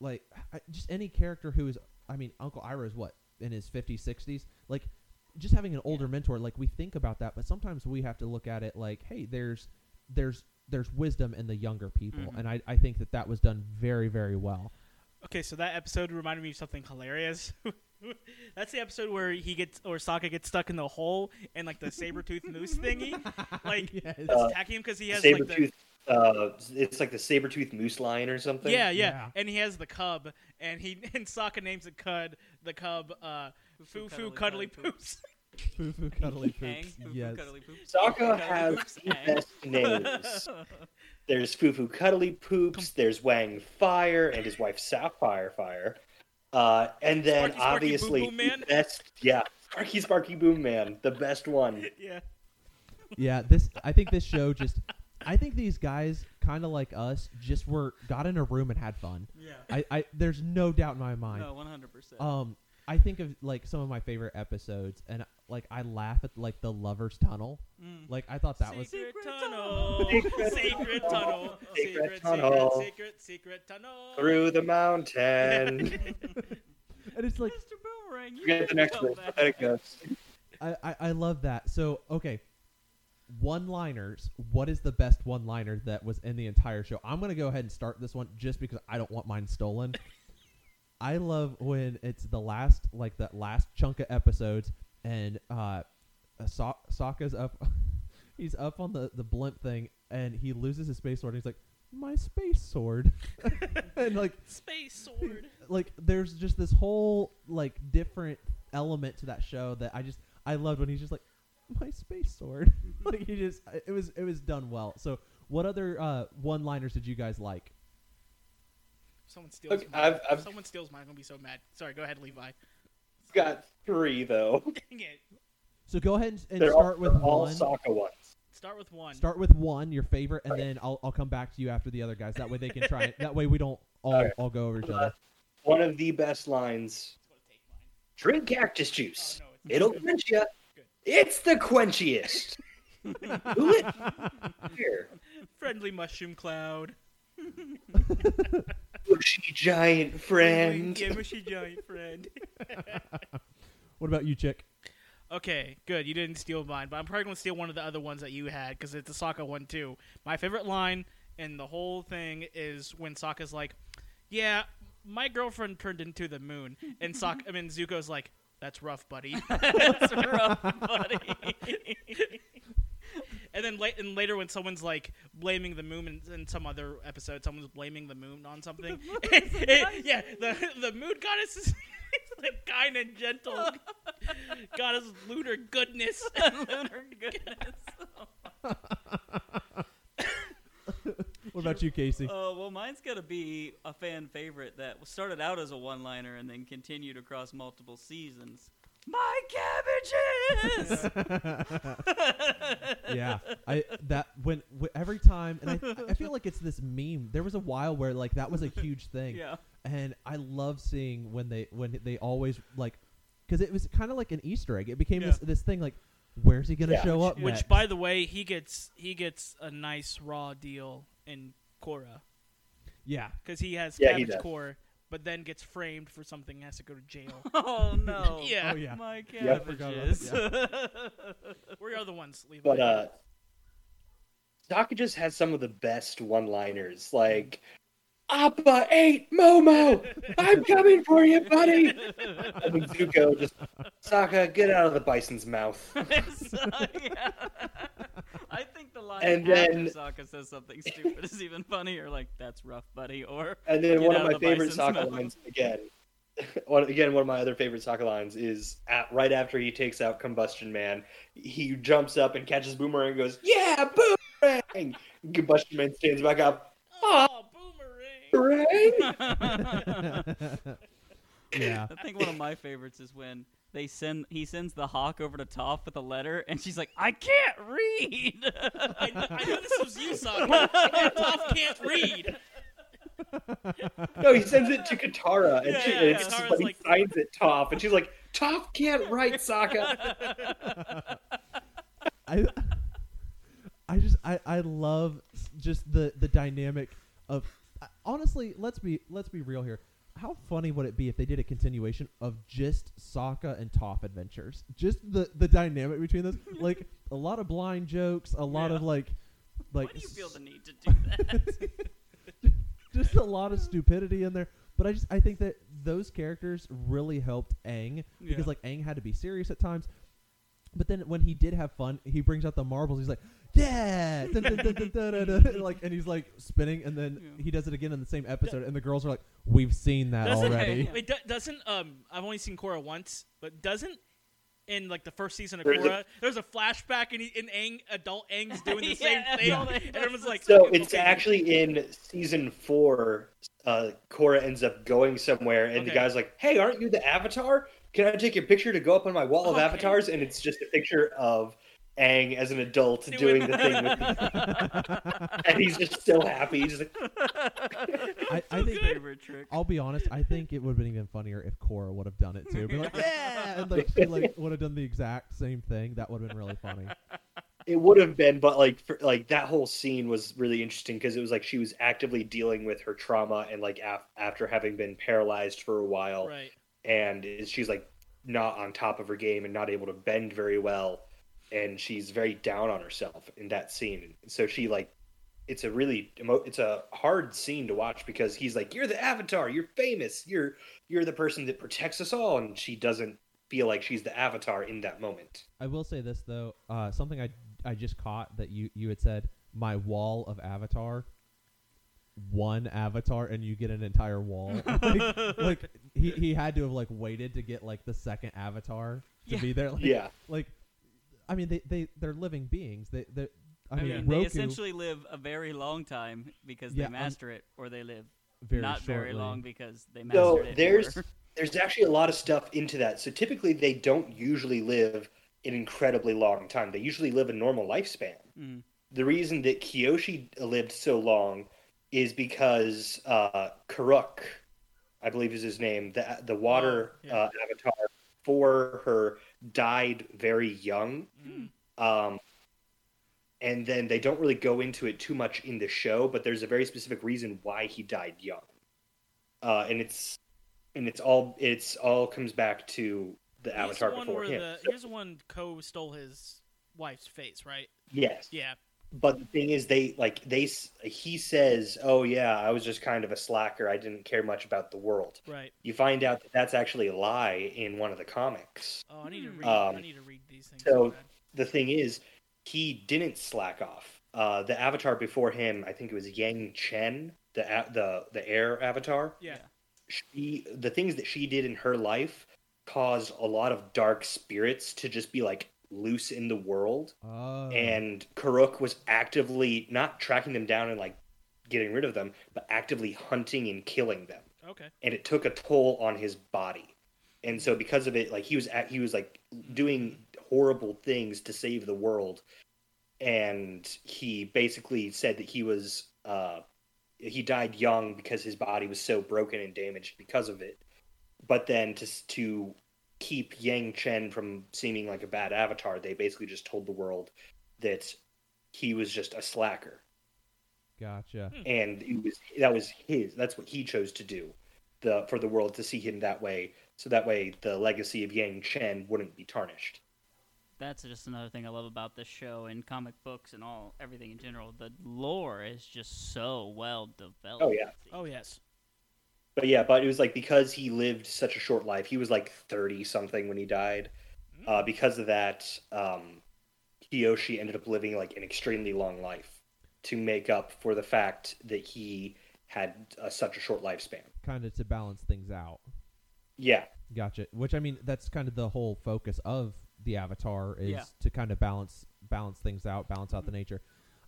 A: like I- just any character who is i mean uncle iroh is what in his 50s 60s like just having an older mentor like we think about that but sometimes we have to look at it like hey there's there's there's wisdom in the younger people
D: Mhm.
A: and I, I think that that was done very very well
B: Okay, so that episode reminded me of something hilarious. (laughs) (laughs) That's the episode where he gets or Sokka gets stuck in the hole and like the saber tooth moose thingy, (laughs) like
A: Yes.
C: Uh,
B: attacking him because he has like the
C: uh it's like the saber tooth moose lion or something
B: yeah, yeah,
A: Yeah.
B: and he has the cub, and he (laughs) and Sokka names the cud the cub uh, Foo Foo
D: Cuddly
B: Cuddly
D: Cuddly
B: Poops.
A: Foo foo cuddly poops.
D: foo-foo,
A: Yes.
D: cuddly poops.
C: Sokka has the best names. There's Foo Foo Cuddly Poops, there's Wang Fire and his wife Sapphire Fire. Uh, and then
B: Sparky, Sparky,
C: obviously
B: Boom Boom Man?
C: the best yeah, Sparky Sparky Boom Man, the best one. (laughs)
B: yeah,
A: Yeah, this I think this show just I think these guys kind of like us just were got in a room and had fun.
B: yeah.
A: I, I there's no doubt in my mind.
D: No, one hundred percent.
A: Um I think of like some of my favorite episodes and like I laugh at like the lovers tunnel.
D: Mm.
A: Like I thought that was
B: secret
D: Secret
B: tunnel,
C: tunnel. (laughs)
B: secret tunnel,
C: Secret
B: secret,
C: tunnel.
B: secret, secret, secret tunnel.
C: Through the mountain. (laughs)
A: and it's like
D: Mr. Boomerang, you
C: Forget the next one.
D: that.
C: Pathetic Ghost.
A: I, I, I love that. So okay, one liners. What is the best one liner that was in the entire show? I'm gonna go ahead and start this one just because I don't want mine stolen. I love when it's the last like that last chunk of episodes and uh, so- Sokka's up. (laughs) he's up on the the blimp thing and he loses his space sword. and He's like, my space sword, (laughs) and like
B: Space sword. (laughs)
A: like there's just this whole like different element to that show that I just I loved when he's just like my space sword like he just it was it was done well so what other uh one liners did you guys like
B: Someone steals.
C: Look,
B: mine.
C: I've, I've
B: Someone steals mine. I'm gonna be so mad. Sorry, go ahead, Levi.
C: Got three though. (laughs)
B: Dang it.
A: so go ahead and, and
C: They're
A: start
C: all,
A: with
C: they're all
A: one
C: Sokka ones.
B: Start with one.
A: start with one your favorite and
C: Okay.
A: then I'll I'll come back to you after the other guys that way they can try it (laughs) that way we don't all
C: Okay.
A: all go over each
C: Uh,
A: other
C: One of the best lines.
B: It's gonna take mine.
C: Drink cactus juice.
B: Oh, no,
C: It'll quench you. It's the quenchiest. (laughs) Do it. Here.
B: Friendly mushroom cloud.
C: Bushy giant friend.
B: Yeah, mushy giant friend. (laughs)
A: what about you chick
B: Okay, good. You didn't steal mine, but I'm probably gonna steal one of the other ones that you had because it's a Sokka one too. My favorite line in the whole thing is when Sokka's like, "Yeah, my girlfriend turned into the moon," and Sokka, I mean Zuko's like, "That's rough, buddy." (laughs)
D: That's rough, buddy. (laughs)
B: and then la- and later when someone's like blaming the moon in, in some other episode, someone's blaming the moon on something. (laughs) yeah, the the moon goddess is like kind and gentle (laughs) goddess lunar goodness. (laughs)
D: Lunar goodness.
A: What about you, Casey?
D: Oh well, mine's gonna be a fan favorite that started out as a one-liner and then continued across multiple seasons. My cabbages. (laughs)
A: yeah, I that when, when every time, and I I feel like it's this meme. There was a while where like that was a huge thing, (laughs)
D: yeah.
A: and I love seeing when they when they always like because it was kind of like an Easter egg. It became this this thing like, where's he gonna
C: Yeah.
A: show up?
B: Which,
A: next?
B: by the way, he gets he gets a nice raw deal in Korra
A: yeah,
B: because he has
C: Yeah, he
B: cabbage
C: does.
B: core, but then gets framed for something and has to go to jail. (laughs)
D: Oh no. (laughs)
B: Yeah.
A: Oh, yeah.
D: My
C: Yep.
D: cabbages. (laughs)
B: we are the ones, Levi.
C: But uh, Sokka just has some of the best one-liners, like "Appa ate Momo, I'm coming for you, buddy." and then Zuko just Sokka, get out of the bison's mouth.
D: So, yeah. I think the line
C: And
D: after
C: then-
D: Sokka says something stupid is even funnier. Like, "That's rough, buddy," or
C: And then one of
D: of
C: my
D: the
C: favorite
D: bison's
C: Sokka
D: mouth.
C: lines again. (laughs) One, again, one of my other favorite Sokka lines is at, right after he takes out Combustion Man. He jumps up and catches Boomerang and goes, "Yeah, Boomerang!" Combustion Man stands back up.
B: oh, boomerang!
C: Boomerang! (laughs) (laughs)
A: yeah.
D: I think one of my favorites is when they send he sends the hawk over to Toph with a letter, and she's like, "I can't read." (laughs)
B: I, kn- I know this was you, Sokka. (laughs) Toph can't read.
C: No, he sends it to Katara, and,
B: Yeah,
C: she,
B: yeah,
C: and
B: yeah.
C: it's just
B: Katara's
C: like,
B: like-
C: signs it Toph, and she's like, "Toph can't write Sokka." (laughs)
A: I I just I, I love s- just the the dynamic of honestly let's be let's be real here how funny would it be if they did a continuation of just Sokka and Toph adventures just the the dynamic between those (laughs) like a lot of blind jokes a lot
D: Yeah.
A: of like like
D: Why do you feel the need to do (laughs) that? (laughs)
A: just a lot of stupidity in there. But I just I think that those characters really helped Aang because
B: Yeah.
A: like Aang had to be serious at times. But then when he did have fun, he brings out the marbles. He's like, "Yeah," dun, dun, dun, dun, dun, dun, dun," (laughs) like, and he's like spinning, and then
D: Yeah.
A: he does it again in the same episode, and the girls are like, "We've seen that
B: Doesn't,
A: already."
B: Wait, (laughs) do, doesn't um? I've only seen Korra once, but doesn't in like the first season of
C: There's a-
B: Korra, there's a flashback and he, in Aang, adult Aang's doing the (laughs) same
D: Yeah,
B: thing,
D: adult Aang
B: and
D: does
B: everyone's like,
C: So
B: okay,
C: it's
B: okay.
C: actually in season four. Uh, Korra ends up going somewhere, and the guy's like, "Hey, aren't you the Avatar? Can I take your picture to go up on my wall of avatars?" And it's just a picture of Aang as an adult doing, the thing, with (laughs) (laughs) and he's just so happy. He's just like, (laughs)
A: I, I think
D: favorite trick.
A: I'll be honest. I think it would have been even funnier if Korra would have done it too. Be like, "Yeah," and like she like would have done the exact same thing. That would have been really funny.
C: it would have been, but like, for, like that whole scene was really interesting because it was like she was actively dealing with her trauma and like af- after having been paralyzed for a while.
B: right.
C: and she's like not on top of her game and not able to bend very well and she's very down on herself in that scene so she like it's a really it's a hard scene to watch because he's like you're the avatar you're famous you're you're the person that protects us all and she doesn't feel like she's the avatar in that moment
A: I will say this though, uh, something I I just caught that you you had said my wall of Avatar, one Avatar, and you get an entire wall. (laughs) like, like, he he had to have like waited to get like the second Avatar to
D: Yeah.
A: be there. Like,
C: yeah
A: like I mean they they they're living beings. They they I,
D: I
A: mean,
D: mean, they essentially live a very long time because
A: Yeah,
D: they
A: um,
D: master it, or they live
A: very
D: not very long because they mastered
C: so
D: it.
C: there's
D: or- (laughs)
C: there's actually a lot of stuff into that so typically they don't usually live an incredibly long time they usually live a normal lifespan
D: Mm.
C: the reason that Kyoshi lived so long is because uh, Kuruk, I believe is his name, the the water
B: Oh, yeah.
C: uh, avatar for her died very young.
B: Mm.
C: Um, and then they don't really go into it too much in the show, but there's a very specific reason why he died young. Uh, and it's and it's all it's all comes back to the
B: He's
C: avatar
B: the
C: before him.
B: the here's the one Koh stole his wife's face, right?
C: yes.
B: Yeah.
C: But the thing is they like they he says oh yeah i was just kind of a slacker i didn't care much about the world
B: Right.
C: you find out that that's actually a lie in one of the comics
B: Oh, I need to read.
C: Um,
B: I need to read these things.
C: so-
B: bad.
C: the thing is he didn't slack off. Uh, the avatar before him, I think it was Yangchen, the the the air avatar.
B: Yeah.
C: She the things that she did in her life caused a lot of dark spirits to just be like loose in the world
A: Oh.
C: and Kuruk was actively not tracking them down and like getting rid of them, but actively hunting and killing them.
B: Okay.
C: And it took a toll on his body. And so because of it, like he was at, he was like doing horrible things to save the world. And he basically said that he was uh he died young because his body was so broken and damaged because of it. But then to to keep Yangchen from seeming like a bad avatar, they basically just told the world that he was just a slacker,
A: Gotcha. Hmm.
C: and it was that was his. That's what he chose to do, the for the world to see him that way, so that way the legacy of Yangchen wouldn't be tarnished.
D: That's just another thing I love about this show and comic books and all everything in general. The lore is just so well developed.
C: Oh, yeah.
B: Oh yes.
C: But yeah, but it was like because he lived such a short life. He was like thirty something when he died. Uh, because of that, um, Kyoshi ended up living like an extremely long life to make up for the fact that he had uh, such a short lifespan.
A: Kind of to balance things out.
C: Yeah,
A: Gotcha. Which I mean, that's kind of the whole focus of the Avatar is
D: Yeah.
A: to kind of balance balance things out, balance out the nature.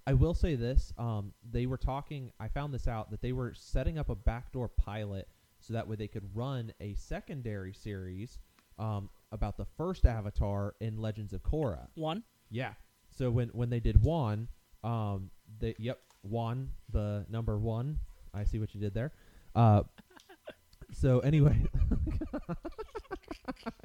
A: I will say this: um, they were talking. I found this out that they were setting up a backdoor pilot so that way they could run a secondary series um, about the first Avatar in Legends of Korra.
B: One.
A: Yeah. So when when they did one, um, they yep one the number one. I see what you did there. Uh, (laughs) so anyway, (laughs)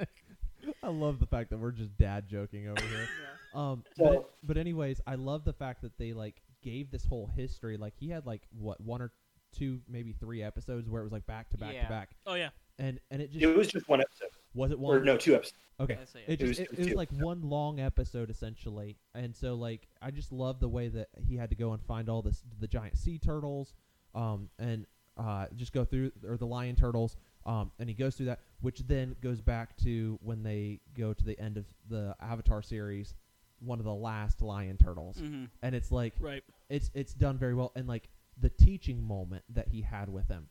A: I love the fact that we're just dad joking over here. (laughs) Um, but,
C: So-
A: but anyways, I love the fact that they like gave this whole history. Like he had like what one or two, maybe three episodes where it was like back to back
D: Yeah.
A: to back,
B: Oh yeah.
A: and and it just
C: it was just one episode,
A: was it one
C: or no, two episodes.
A: Okay.
D: That's it.
A: It,
C: It
A: just,
C: was-
A: it,
C: it was
A: it was
C: two.
A: like one long episode essentially, and so like I just love the way that he had to go and find all this the giant sea turtles, um, and uh, just go through or the lion turtles, um, and he goes through that, which then goes back to when they go to the end of the Avatar series, one of the last lion turtles,
D: Mhm.
A: and it's like
B: Right.
A: it's it's done very well and like the teaching moment that he had with him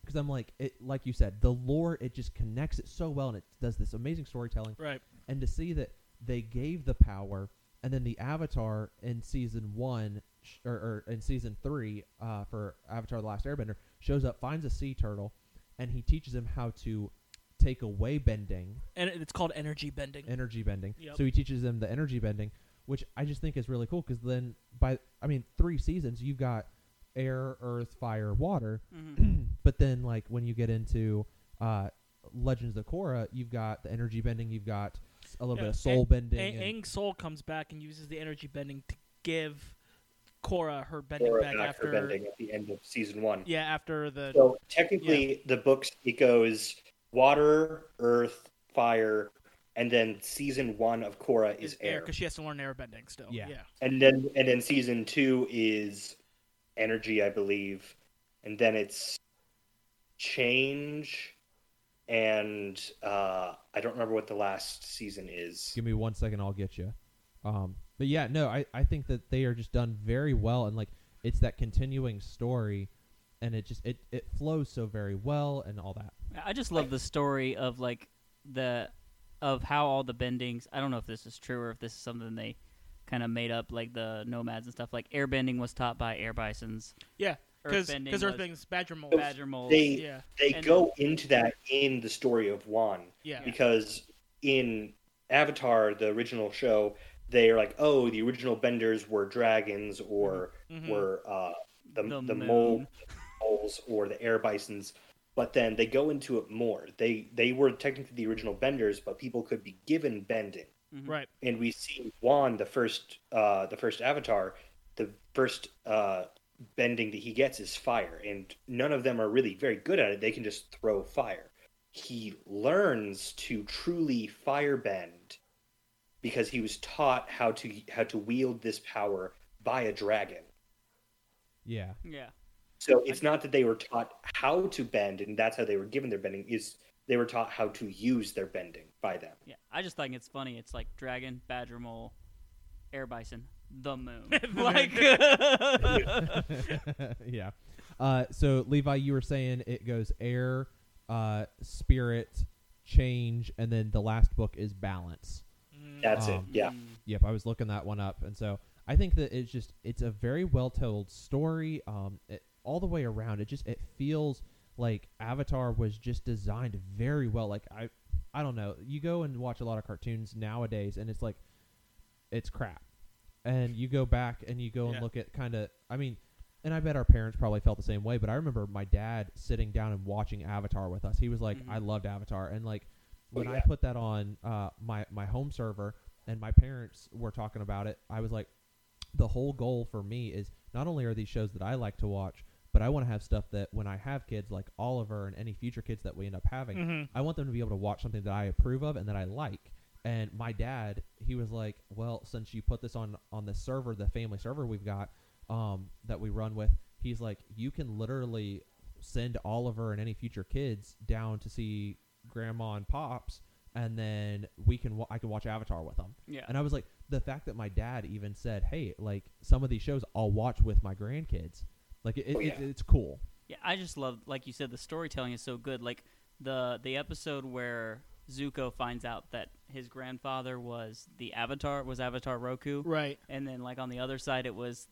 A: because i'm like it like you said the lore it just connects it so well and it does this amazing storytelling
B: Right.
A: and to see that they gave the power and then the avatar in season one sh- or, or in season three uh, for avatar the last airbender shows up finds a sea turtle and he teaches him how to take away bending
B: And it's called energy bending.
A: energy bending.
B: Yep.
A: So he teaches them the energy bending, which I just think is really cool because then by I mean three seasons you've got air, earth, fire, water,
D: Mhm. (clears throat)
A: but then like when you get into uh, Legends of Korra, you've got the energy bending, you've got a little bit of soul
B: Aang-
A: bending.
B: Aang,
A: and-
B: Aang's soul comes back and uses the energy bending to give Korra her bending
C: Or
B: back
C: back
B: after.
C: for bending at the end of season one.
B: Yeah, after the.
C: So technically, the books it goes water, earth, fire, and then season one of Korra is,
B: is air
C: air,
B: because she has to learn air bending still.
A: Yeah.
B: yeah.
C: and then and then season two is energy, I believe, and then it's change, and uh, I don't remember what the last season is.
A: Give me one second, I'll get you. Um, but yeah, no, I, I think that they are just done very well, and like it's that continuing story, and it just it, it flows so very well, and all that.
D: I just love the story of like the of how all the bendings. I don't know if this is true or if this is something they kind of made up, like the nomads and stuff. Like airbending was taught by air bisons,
B: Yeah, because because
D: was-
B: Earthbending's badger mole.
D: badger moles.
C: They
B: Yeah,
C: they
D: And-
C: go into that in the story of Wan.
B: yeah,
C: because in Avatar, the original show, they are like, oh, the original benders were dragons or
B: Mhm.
C: were uh, the
D: The
C: the,
D: moon.
C: mole moles or the air bisons. But then they go into it more. They they were technically the original benders, but people could be given bending.
D: Mhm.
B: right.
C: And we see Wan, the first uh, the first Avatar, the first uh, bending that he gets is fire, and none of them are really very good at it. They can just throw fire. He learns to truly firebend because he was taught how to how to wield this power by a dragon.
A: Yeah,
D: Yeah.
C: So it's not that they were taught how to bend, and that's how they were given their bending. Is they were taught how to use their bending by them.
D: Yeah, I just think it's funny. It's like dragon, badger mole, air bison, the moon. (laughs) Like, (laughs)
A: yeah. Uh, so Levi, you were saying it goes air, uh, spirit, change, and then the last book is balance.
C: That's it.
A: Um,
C: Yeah.
D: Mm,
A: Yep, I was looking that one up, and so I think that it's just it's a very well told story. Um, it, all the way around, it just it feels like Avatar was just designed very well. Like I, I don't know. You go and watch a lot of cartoons nowadays, and it's like it's crap. And you go back and you go and look at kind of. I mean, and I bet our parents probably felt the same way. But I remember my dad sitting down and watching Avatar with us. He was like,
D: Mhm.
A: "I loved Avatar," and like
C: Oh,
A: when I put that on uh, my my home server and my parents were talking about it, I was like, the whole goal for me is not only are these shows that I like to watch, but I want to have stuff that when I have kids like Oliver and any future kids that we end up having,
B: Mhm.
A: I want them to be able to watch something that I approve of and that I like. And my dad, he was like, "Well, since you put this on on the server, the family server we've got um, that we run with, he's like, you can literally send Oliver and any future kids down to see Grandma and Pops, and then we can wa- I can watch Avatar with them."
D: yeah.
A: And I was like, the fact that my dad even said, "Hey, like some of these shows I'll watch with my grandkids," like it,
C: Oh,
A: it,
C: yeah.
A: it's cool.
D: Yeah, I just love, like you said, the storytelling is so good. Like the the episode where Zuko finds out that his grandfather was the Avatar, was Avatar Roku,
B: Right.
D: and then like on the other side, it was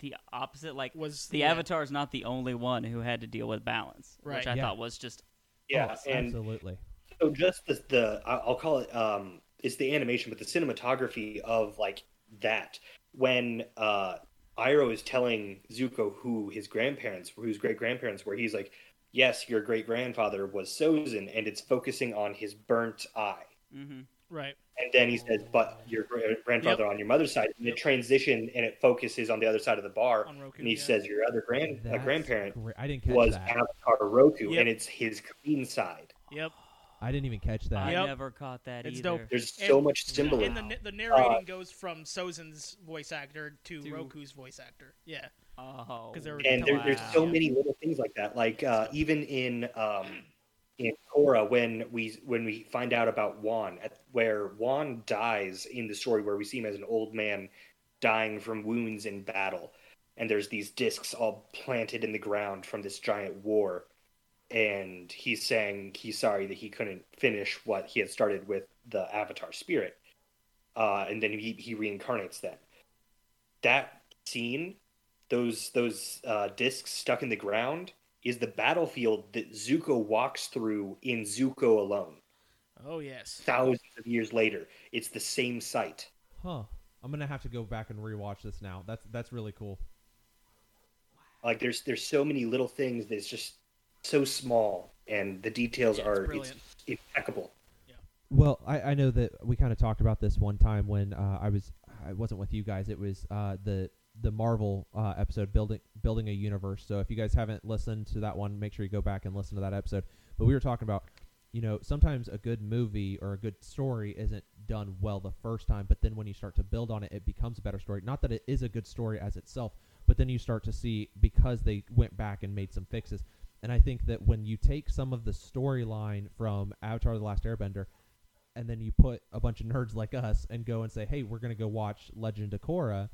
D: the opposite. Like
B: Was
D: the
B: yeah.
D: Avatar is not the only one who had to deal with balance,
B: Right.
D: which I
A: Yeah.
D: thought was just
C: Yeah.
A: Oh,
C: and
A: absolutely.
C: so just the, the I- I'll call it um it's the animation but the cinematography of like that when uh Iroh is telling Zuko who his grandparents whose great grandparents were he's like yes your great grandfather was Sozin and it's focusing on his burnt eye
D: Mm-hmm.
B: Right.
C: and then he says but your gra- grandfather on your mother's side and it transition and it focuses on the other side of the bar
B: Roku.
C: and he
B: yeah.
C: says your other grand uh, grandparent
A: great. I didn't
C: was
A: that.
C: Avatar Roku
B: Yep.
C: and it's his clean side
B: Yep.
A: I didn't even catch that.
D: I
B: Yep.
D: never caught that
B: It's
D: either.
B: dope.
C: there's
B: And-
C: so much
B: And
C: symbolism
B: the, the narrating
C: Uh,
B: goes from Sozin's voice actor to,
D: To-
B: Roku's voice actor. Yeah.
D: Oh,
B: 'Cause they were
C: and there,
B: Wow.
C: there's so many little things like that like uh, even in um, in Korra when we when we find out about Wan at, where Wan dies in the story where we see him as an old man dying from wounds in battle and there's these discs all planted in the ground from this giant war and he's saying he's sorry that he couldn't finish what he had started with the avatar spirit uh, and then he, he reincarnates that. that scene those those uh, discs stuck in the ground is the battlefield that Zuko walks through in Zuko alone.
B: Oh yes.
C: Thousands of years later, it's the same site.
A: Huh. I'm gonna have to go back and rewatch this now. That's that's really cool.
C: Like there's there's so many little things that's just so small, and the details
B: Yeah,
C: are it's
B: brilliant.
C: impeccable.
A: Well, I, I know that we kind of talked about this one time when uh, I was I wasn't with you guys. It was uh, the the Marvel uh, episode building building a universe. So if you guys haven't listened to that one, make sure you go back and listen to that episode. But we were talking about you know sometimes a good movie or a good story isn't done well the first time, but then when you start to build on it, it becomes a better story. Not that it is a good story as itself, but then you start to see because they went back and made some fixes. And I think that when you take some of the storyline from Avatar: The Last Airbender and then you put a bunch of nerds like us and go and say, "Hey, we're going to go watch Legend of Korra,"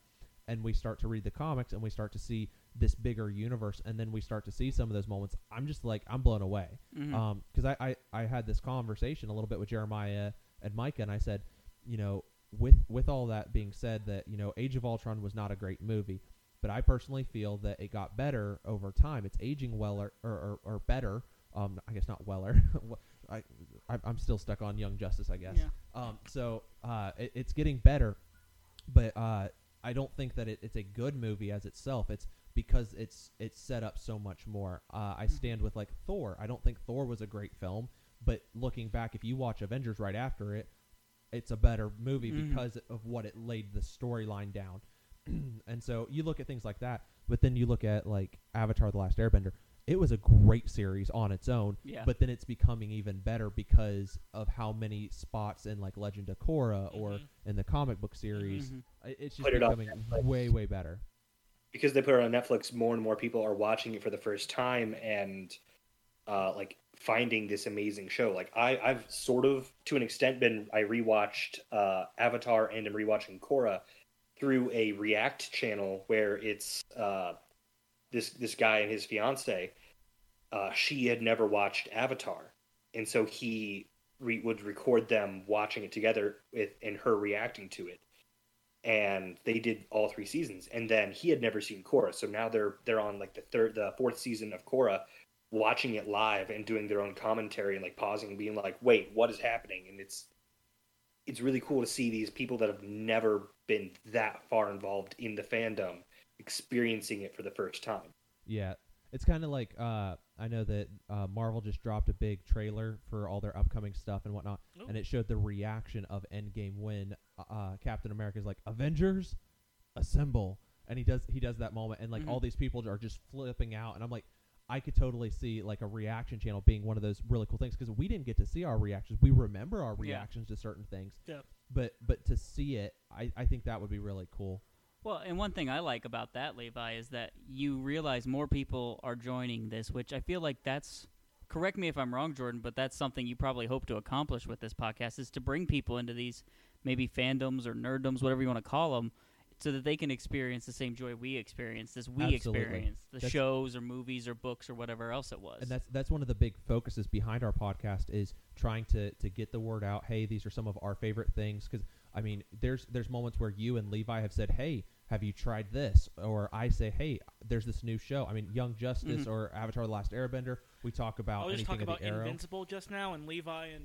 A: and we start to read the comics and we start to see this bigger universe, and then we start to see some of those moments. I'm just like, I'm blown away
D: Mhm.
A: Um 'cause I, I I had this conversation a little bit with Jeremiah and Micah, and I said, you know, with with all that being said, that you know, Age of Ultron was not a great movie, but I personally feel that it got better over time. It's aging well or or, or, better. Um, I guess not weller. (laughs) I, I I'm still stuck on Young Justice, I guess.
D: Yeah.
A: Um, so uh, it, it's getting better, but uh, I don't think that it, it's a good movie as itself. It's because it's it's set up so much more. Uh, I stand with like Thor. I don't think Thor was a great film, but looking back, if you watch Avengers right after it, it's a better movie
D: Mhm.
A: because of what it laid the storyline down. (clears throat) and so you look at things like that, but then you look at like Avatar: The Last Airbender. It was a great series on its own,
D: Yeah.
A: but then it's becoming even better because of how many spots in like Legend of Korra or
B: Mhm.
A: in the comic book series.
D: Mhm.
A: It's just
C: Put it
A: becoming
C: Netflix.
A: way way better.
C: because they put it on Netflix, more and more people are watching it for the first time and uh, like finding this amazing show. Like I, I've sort of to an extent been I rewatched uh, Avatar and I'm rewatching Korra, through a React channel where it's uh, this this guy and his fiance. Uh, she had never watched Avatar, and so he re- would record them watching it together with and her reacting to it. And they did all three seasons, and then he had never seen Korra, so now they're they're on like the third, the fourth season of Korra, watching it live and doing their own commentary and like pausing and being like, "Wait, what is happening?" And it's it's really cool to see these people that have never been that far involved in the fandom experiencing it for the first time.
A: Yeah, it's kind of like uh, I know that uh, Marvel just dropped a big trailer for all their upcoming stuff and whatnot,
B: Ooh.
A: and it showed the reaction of Endgame when uh, Captain is like Avengers, assemble, and he does he does that moment, and like
D: Mhm.
A: all these people are just flipping out, and I'm like. I could totally see like a reaction channel being one of those really cool things because we didn't get to see our reactions. We remember our
D: Yeah.
A: reactions to certain things,
B: Yeah.
A: but but to see it, I, I think that would be really cool.
D: Well, and one thing I like about that, Levi, is that you realize more people are joining this, which I feel like that's. Correct me if I'm wrong, Jordan, but that's something you probably hope to accomplish with this podcast is to bring people into these maybe fandoms or nerddoms, whatever you want to call them, so that they can experience the same joy we experienced as we
A: Absolutely.
D: experienced the
A: That's-
D: shows or movies or books or whatever else it was.
A: and that's that's one of the big focuses behind our podcast is trying to to get the word out hey these are some of our favorite things because i mean there's there's moments where you and levi have said hey have you tried this or i say hey there's this new show i mean young justice
D: Mhm.
A: or avatar the last airbender we talk about
B: I
A: about
B: was just talking about Invincible just now, and Levi and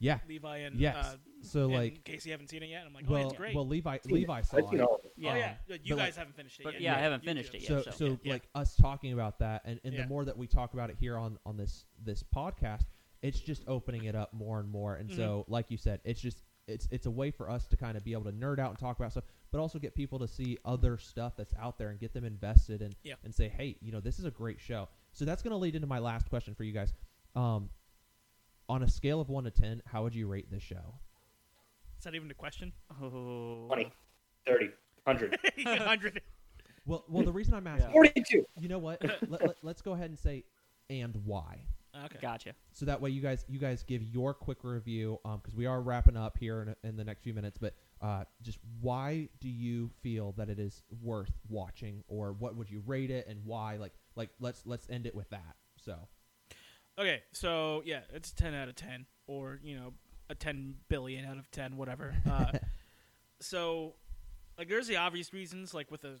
A: yeah
B: Levi and
A: yes
B: uh,
A: so
B: and
A: like
B: Casey haven't seen it yet. I'm like, oh,
A: well
B: it's great.
A: well levi
C: Seen
A: levi saw it
C: all of
D: yeah,
B: oh,
A: um,
B: yeah, you guys
A: like-
B: haven't finished it yet.
D: yeah, I haven't finished it yet.
A: so
D: so-
A: so
B: yeah.
A: like us talking about that and, and
B: Yeah.
A: the more that we talk about it here on on this this podcast it's just opening it up more and more and so
B: Mm-hmm.
A: like you said it's just it's it's a way for us to kind of be able to nerd out and talk about stuff but also get people to see other stuff that's out there and get them invested and
B: Yeah.
A: and say hey you know this is a great show so that's going to lead into my last question for you guys um on a scale of 1 to 10 how would you rate this show
B: Is that even a question?
D: Oh.
C: 20, 30, 100,
B: 100. (laughs)
A: well well the reason i'm asking
C: 42.
A: you know what (laughs) let, let, let's go ahead and say and why
B: Okay.
D: Gotcha.
A: so that way you guys you guys give your quick review because we are wrapping up here in, in the next few minutes but uh, just why do you feel that it is worth watching or what would you rate it and why like like let's let's end it with that so
B: Okay, so yeah, it's 10 out of 10, or, you know, a 10 billion out of 10, whatever. Uh, (laughs) so, like, there's the obvious reasons, like with the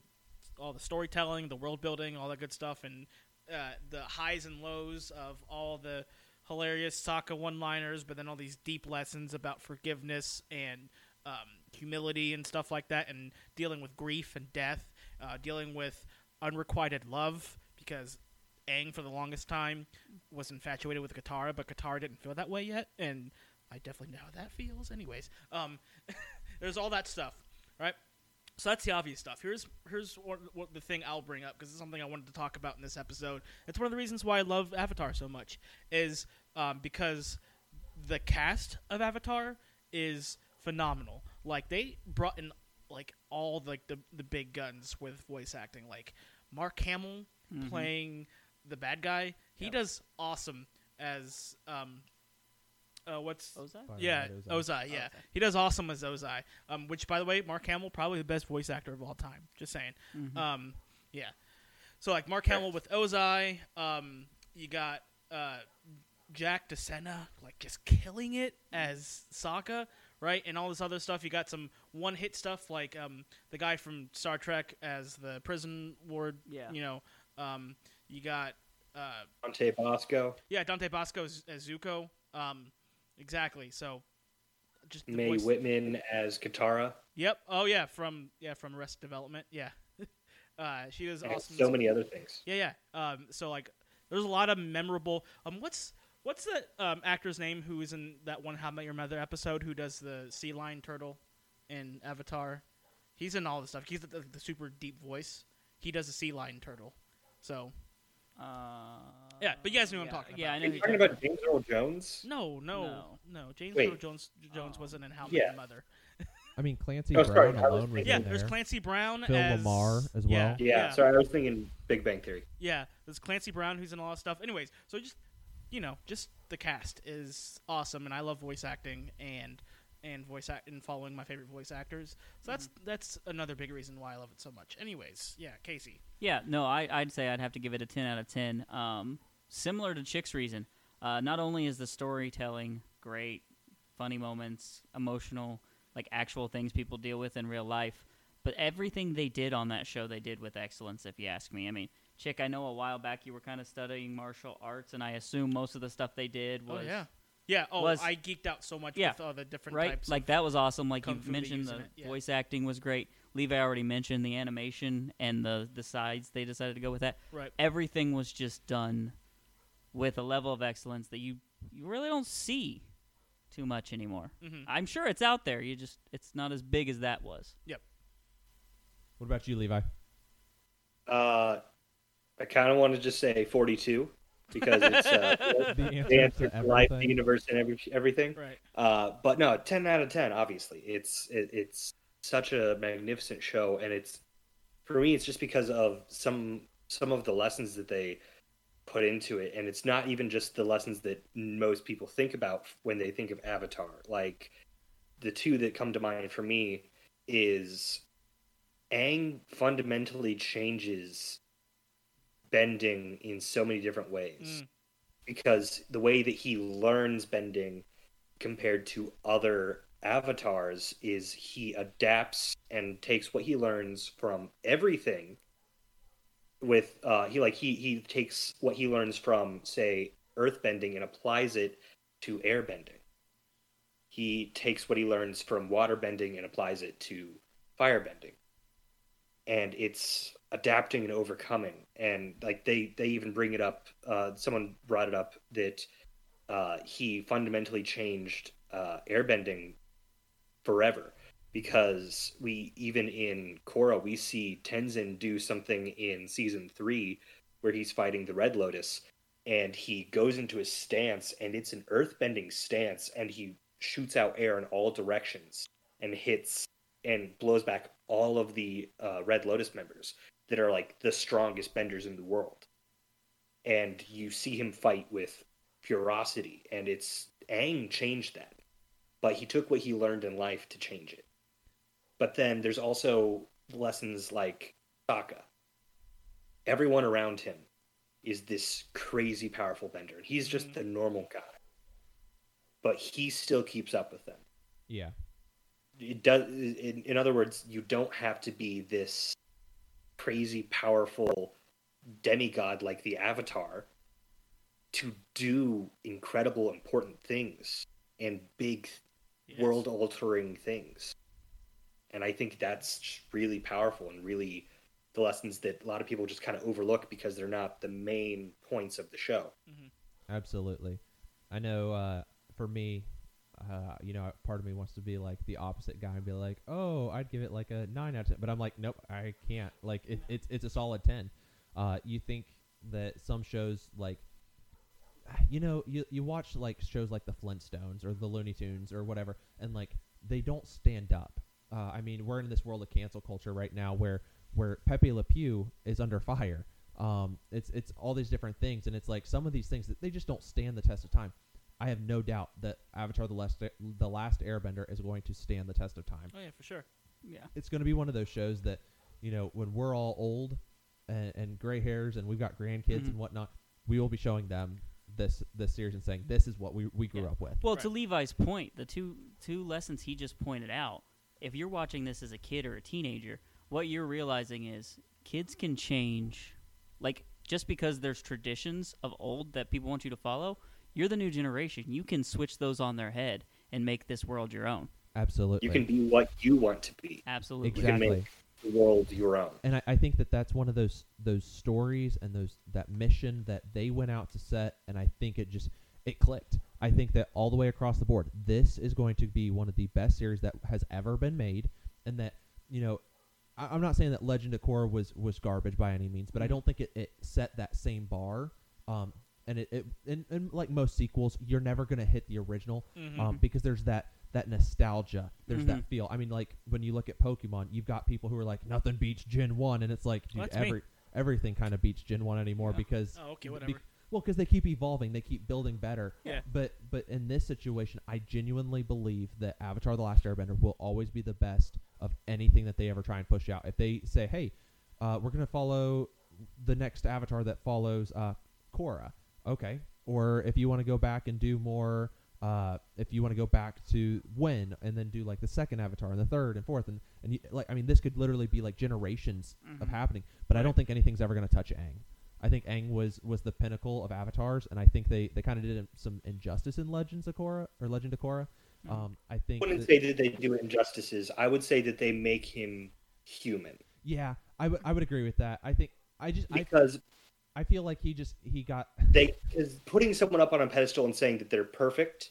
B: all the storytelling, the world building, all that good stuff, and uh, the highs and lows of all the hilarious Sokka one-liners, but then all these deep lessons about forgiveness and um, humility and stuff like that, and dealing with grief and death, uh, dealing with unrequited love, because Aang for the longest time was infatuated with Katara, but Katara didn't feel that way yet, and I definitely know how that feels. Anyways, um, (laughs) there's all that stuff, right? So that's the obvious stuff. Here's here's what, what the thing I'll bring up because it's something I wanted to talk about in this episode. It's one of the reasons why I love Avatar so much is um, because the cast of Avatar is phenomenal. Like they brought in like all like the the big guns with voice acting, like Mark Hamill
D: Mhm.
B: playing the bad guy. He
D: Yep.
B: does awesome as um, uh, what's
D: Ozai?
B: Yeah,
A: Ozai.
B: Ozai. Yeah,
D: Ozai.
B: he does awesome as Ozai. Um, which by the way, Mark Hamill probably the best voice actor of all time. Just saying.
D: Mhm.
B: Um, yeah. So like Mark Hamill with Ozai. Um, you got uh, Jack DeSena like just killing it as Sokka, right? And all this other stuff. You got some one hit stuff like um, the guy from Star Trek as the prison ward.
D: Yeah.
B: You know. Um, you got uh,
C: Dante Basco,
B: yeah Dante Basco as, as Zuko. Um, exactly. So just the
C: Mae
B: voice-
C: Whitman as Katara.
B: Yep. Oh yeah, from yeah from Arrested Development. Yeah. (laughs) uh, she was
C: and
B: awesome.
C: So many other things.
B: Yeah, yeah. Um, so like, there's a lot of memorable. Um, what's what's the um, actor's name who is in that one How Met Your Mother episode who does the sea lion turtle in Avatar? He's in all the stuff. He's the, the, the super deep voice. He does a sea lion turtle. So
D: Uh,
B: Yeah, but you guys know what I'm talking
D: Yeah,
B: about.
D: I know.
C: Are you
D: you're
C: talking about James Earl Jones?
B: no, no, no.
D: No.
B: James
C: Wait.
B: Earl Jones Jones
D: Oh.
B: wasn't in How Met
C: Yeah.
B: Your Mother. (laughs)
A: i mean clancy
C: Oh,
A: brown
C: sorry, I was
A: alone was
B: Yeah,
A: in
B: there's Clancy Brown
A: Phil
B: as
A: LaMarr as well.
C: Yeah,
B: yeah.
C: sorry, I was thinking Big Bang Theory.
B: Yeah, there's Clancy Brown who's in a lot of stuff. Anyways, so just you know, just the cast is awesome, and I love voice acting, and and voice act and following my favorite voice actors. So that's that's another big reason why I love it so much. Anyways, yeah, Casey.
D: Yeah, no, I, I'd say I'd have to give it a 10 out of 10. Um, similar to Chick's Reason, uh, not only is the storytelling great, funny moments, emotional, like actual things people deal with in real life, but everything they did on that show, they did with excellence, if you ask me. I mean, Chick, I know a while back you were kind of studying martial arts, and I assume most of the stuff they did was.
B: oh yeah, yeah. Oh,
D: was-
B: I geeked out so much
D: Yeah,
B: with all the different
D: right?
B: types.
D: Like
B: of,
D: that was awesome. Like you mentioned, the
B: yeah.
D: voice acting was great. Levi already mentioned the animation and the the sides they decided to go with that.
B: right.
D: Everything was just done with a level of excellence that you you really don't see too much anymore.
B: hmm
D: I'm sure it's out there. You just it's not as big as that was. Yep.
A: What about you, Levi?
C: Uh, I kind of want to just say 42 because it's uh,
A: The (laughs)
C: the
A: answer
C: answer
A: to
C: to life, the universe, and every, everything.
B: Right.
C: Uh, but no, 10 out of 10. Obviously, it's it, it's such a magnificent show, and it's for me, it's just because of some some of the lessons that they put into it, and it's not even just the lessons that most people think about when they think of Avatar. Like the two that come to mind for me is Aang fundamentally changes bending in so many different ways.
B: Mm.
C: because the way that he learns bending compared to other avatars is he adapts and takes what he learns from everything with uh he like he he takes what he learns from say earthbending and applies it to airbending he takes what he learns from waterbending and applies it to firebending and it's adapting and overcoming and like they they even bring it up uh someone brought it up that uh he fundamentally changed uh airbending forever because we even in Korra we see Tenzin do something in season 3 where he's fighting the Red Lotus and he goes into a stance and it's an earthbending stance and he shoots out air in all directions and hits and blows back all of the uh, Red Lotus members that are like the strongest benders in the world. And you see him fight with ferocity, and it's Aang changed that, but he took what he learned in life to change it. But then there's also lessons like Sokka. Everyone around him is this crazy powerful bender, and he's just the normal guy. But he still keeps up with them
A: Yeah.
C: it does in, in other words you don't have to be this crazy powerful demigod like the avatar to do incredible important things and big
B: Yes.
C: world altering things and i think that's really powerful and really the lessons that a lot of people just kind of overlook because they're not the main points of the show
A: Absolutely. I know uh, for me, uh, you know, part of me wants to be like the opposite guy and be like, oh, I'd give it like a 9 out of 10. But I'm like, nope, I can't. Like, it, it's, it's a solid 10. Uh, you think that some shows, like, you know, you, you watch like shows like the Flintstones or the Looney Tunes or whatever, and like they don't stand up. Uh, I mean, we're in this world of cancel culture right now where where Pepe Le Pew is under fire. Um, it's it's all these different things, and it's like some of these things that they just don't stand the test of time. I have no doubt that Avatar: The Last The Last Airbender is going to stand the test of time.
B: Oh yeah, for sure.
D: Yeah.
A: It's going to be one of those shows that you know when we're all old and, and gray hairs and we've got grandkids
D: Mhm.
A: and whatnot, we will be showing them this this series and saying this is what we we grew
D: Yeah.
A: up with.
D: Well, to Levi's point, the two two lessons he just pointed out, if you're watching this as a kid or a teenager, what you're realizing is kids can change like just because there's traditions of old that people want you to follow, you're the new generation. You can switch those on their head and make this world your own.
A: Absolutely.
C: you can be what you want to be
D: Absolutely.
C: you can
A: exactly.
C: make- the world your own
A: and I, I think that that's one of those those stories and those that mission that they went out to set and i think it just it clicked i think that all the way across the board this is going to be one of the best series that has ever been made and that you know I, i'm not saying that legend of korra was was garbage by any means but i
D: Mhm.
A: don't think it, it set that same bar um and it, it and, and like most sequels you're never going to hit the original
B: Mhm.
A: um, because there's that that nostalgia. There's that
D: Mhm.
A: feel. I mean, like when you look at Pokemon, you've got people who are like, nothing beats Gen One, and it's like, dude,
B: Well, that's me.
A: everything kind of beats Gen One anymore
D: Yeah.
A: because
B: Oh, okay,
A: be- Well, because they keep evolving, they keep building better.
B: Yeah.
A: But but in this situation, I genuinely believe that Avatar: The Last Airbender will always be the best of anything that they ever try and push out. If they say, "Hey, uh, we're gonna follow the next Avatar that follows uh, Korra," okay. Or if you want to go back and do more, uh, if you want to go back to when and then do like the second Avatar and the third and fourth and and you, like I mean, this could literally be like generations of
B: Mhm.
A: happening. But I don't think anything's ever gonna touch Aang. I think Aang was was the pinnacle of avatars, and I think they, they kind of did some injustice in Legends of Korra or Legend of Korra.
B: Mhm.
A: Um, I think
C: I wouldn't
A: that-
C: say that they do injustices. I would say that they make him human
A: yeah, I would I would agree with that. I think I just I,
C: because
A: I feel like he just he got (laughs)
C: they because putting someone up on a pedestal and saying that they're perfect,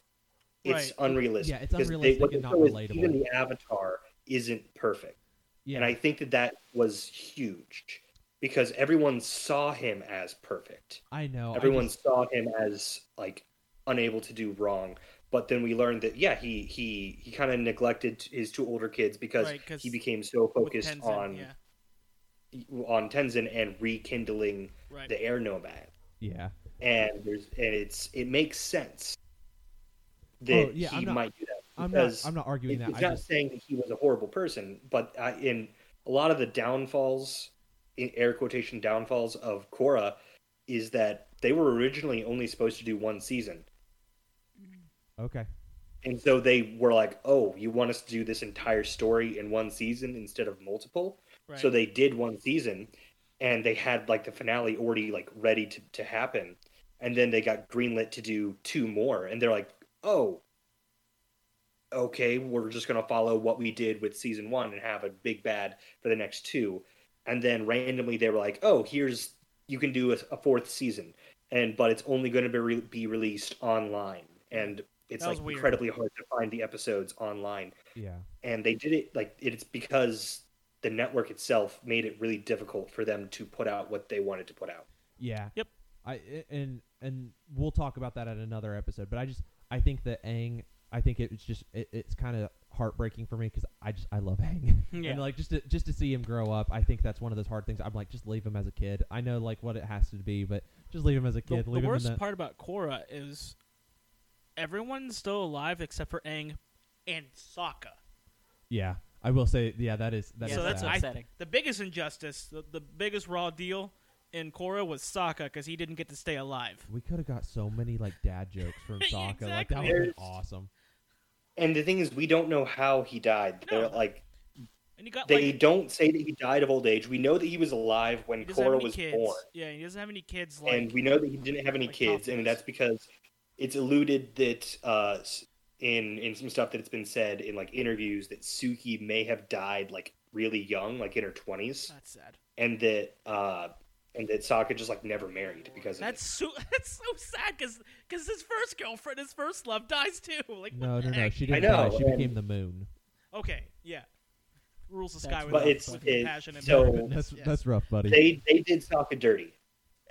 C: it's
B: Right.
C: unrealistic.
A: Yeah, it's
C: because
A: unrealistic
C: what
A: and
C: they
A: not
C: show is
A: relatable.
C: Even the avatar isn't perfect,
A: yeah
C: and I think that that was huge because everyone saw him as perfect.
A: I know I
C: everyone
A: just-
C: saw him as like unable to do wrong. But then we learned that yeah, he he he kind of neglected his two older kids because
B: Right, 'cause
C: he became so focused
B: Tenzin,
C: on
B: yeah,
C: on Tenzin and rekindling
B: right.
C: the air nomad.
A: yeah
C: And there's and it's it makes sense that
A: Oh, yeah,
C: he
A: not-
C: might do that
A: I'm not
C: because
A: I'm not arguing
C: it-
A: that.
C: it's
A: I
C: not
A: just
C: saying that he was a horrible person, but I, in a lot of the downfalls, in air quotation downfalls of Korra, is that they were originally only supposed to do one season,
A: okay
C: and so they were like, "Oh, you want us to do this entire story in one season instead of multiple?"
B: Right.
C: So they did one season, and they had like the finale already like ready to, to happen, and then they got greenlit to do two more, and they're like, "Oh, okay, we're just gonna follow what we did with season one and have a big bad for the next two. And then randomly they were like, "Oh, here's you can do a, a fourth season, and but it's only going to be re- be released online, and it's like
B: weird.
C: incredibly hard to find the episodes online."
A: yeah
C: and they did it like it's because the network itself made it really difficult for them to put out what they wanted to put out.
A: yeah
B: Yep.
A: I and and we'll talk about that at another episode. But I just I think that Aang I think it's just it, it's kind of heartbreaking for me because I just I love Aang (laughs)
B: Yeah.
A: and like just to, just to see him grow up. I think that's one of those hard things. I'm like just leave him as a kid. I know like what it has to be, but just leave him as a kid.
B: the
A: leave him
B: worst
A: the,
B: part about Korra is everyone's still alive except for Aang and Sokka.
A: yeah. I will say yeah that is that
D: Yeah,
A: is
B: so that's
A: sad.
B: I,
D: upsetting.
B: the biggest injustice, the, the biggest raw deal in Korra was Sokka because he didn't get to stay alive.
A: we could have got so many like dad jokes from (laughs) Sokka. Like that would have been awesome.
C: And the thing is, we don't know how he died. They're
B: No.
C: like
B: And you got
C: they
B: like
C: don't say that he died of old age. We know that he was alive when
B: he
C: Korra was
B: kids.
C: born,
B: Yeah, he doesn't have any kids. Like
C: and we know that he didn't have any
B: like
C: kids,
B: Toph
C: and that's because it's alluded that uh, s- in in some stuff that it's been said in like interviews that Suki may have died like really young, like in her twenties,
B: that's sad.
C: and that uh, and that Sokka just like never married because of
B: That's
C: it.
B: so (laughs) that's so sad because because his first girlfriend, his first love, dies too. (laughs) Like what
A: No,
B: the
A: no, no. She
C: I
A: didn't die.
C: know,
A: She
C: and-
A: became the moon.
B: Okay, yeah. Rules the
D: That's
B: sky with
C: But
B: love,
C: it's-
B: but
C: it-
B: passion and
C: so-
A: that's
B: yes.
A: that's rough, buddy.
C: They they did Sokka dirty.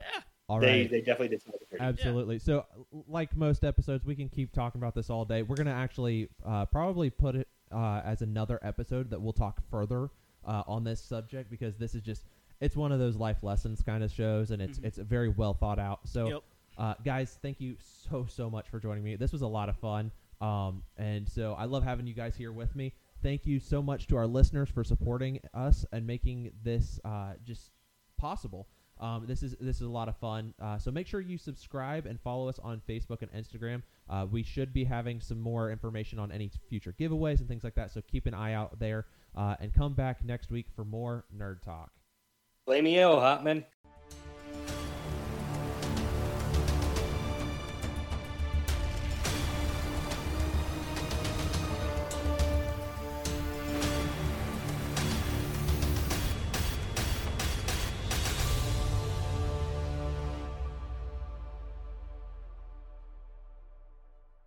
B: yeah.
A: All
C: they
A: right.
C: they definitely did Sokka dirty.
A: Absolutely. So, like most episodes, we can keep talking about this all day. We're gonna actually uh, probably put it uh, as another episode that we'll talk further uh, on this subject because this is just it's one of those life lessons kind of shows, and it's
B: Mhm.
A: it's very well thought out. So,
B: Yep.
A: uh, guys, thank you so so much for joining me. This was a lot of fun, um, and so I love having you guys here with me. Thank you so much to our listeners for supporting us and making this uh, just possible. Um, this is this is a lot of fun. Uh, so make sure you subscribe and follow us on Facebook and Instagram. Uh, we should be having some more information on any future giveaways and things like that. So keep an eye out there uh, and come back next week for more nerd talk.
C: Blame me, oh Hotman.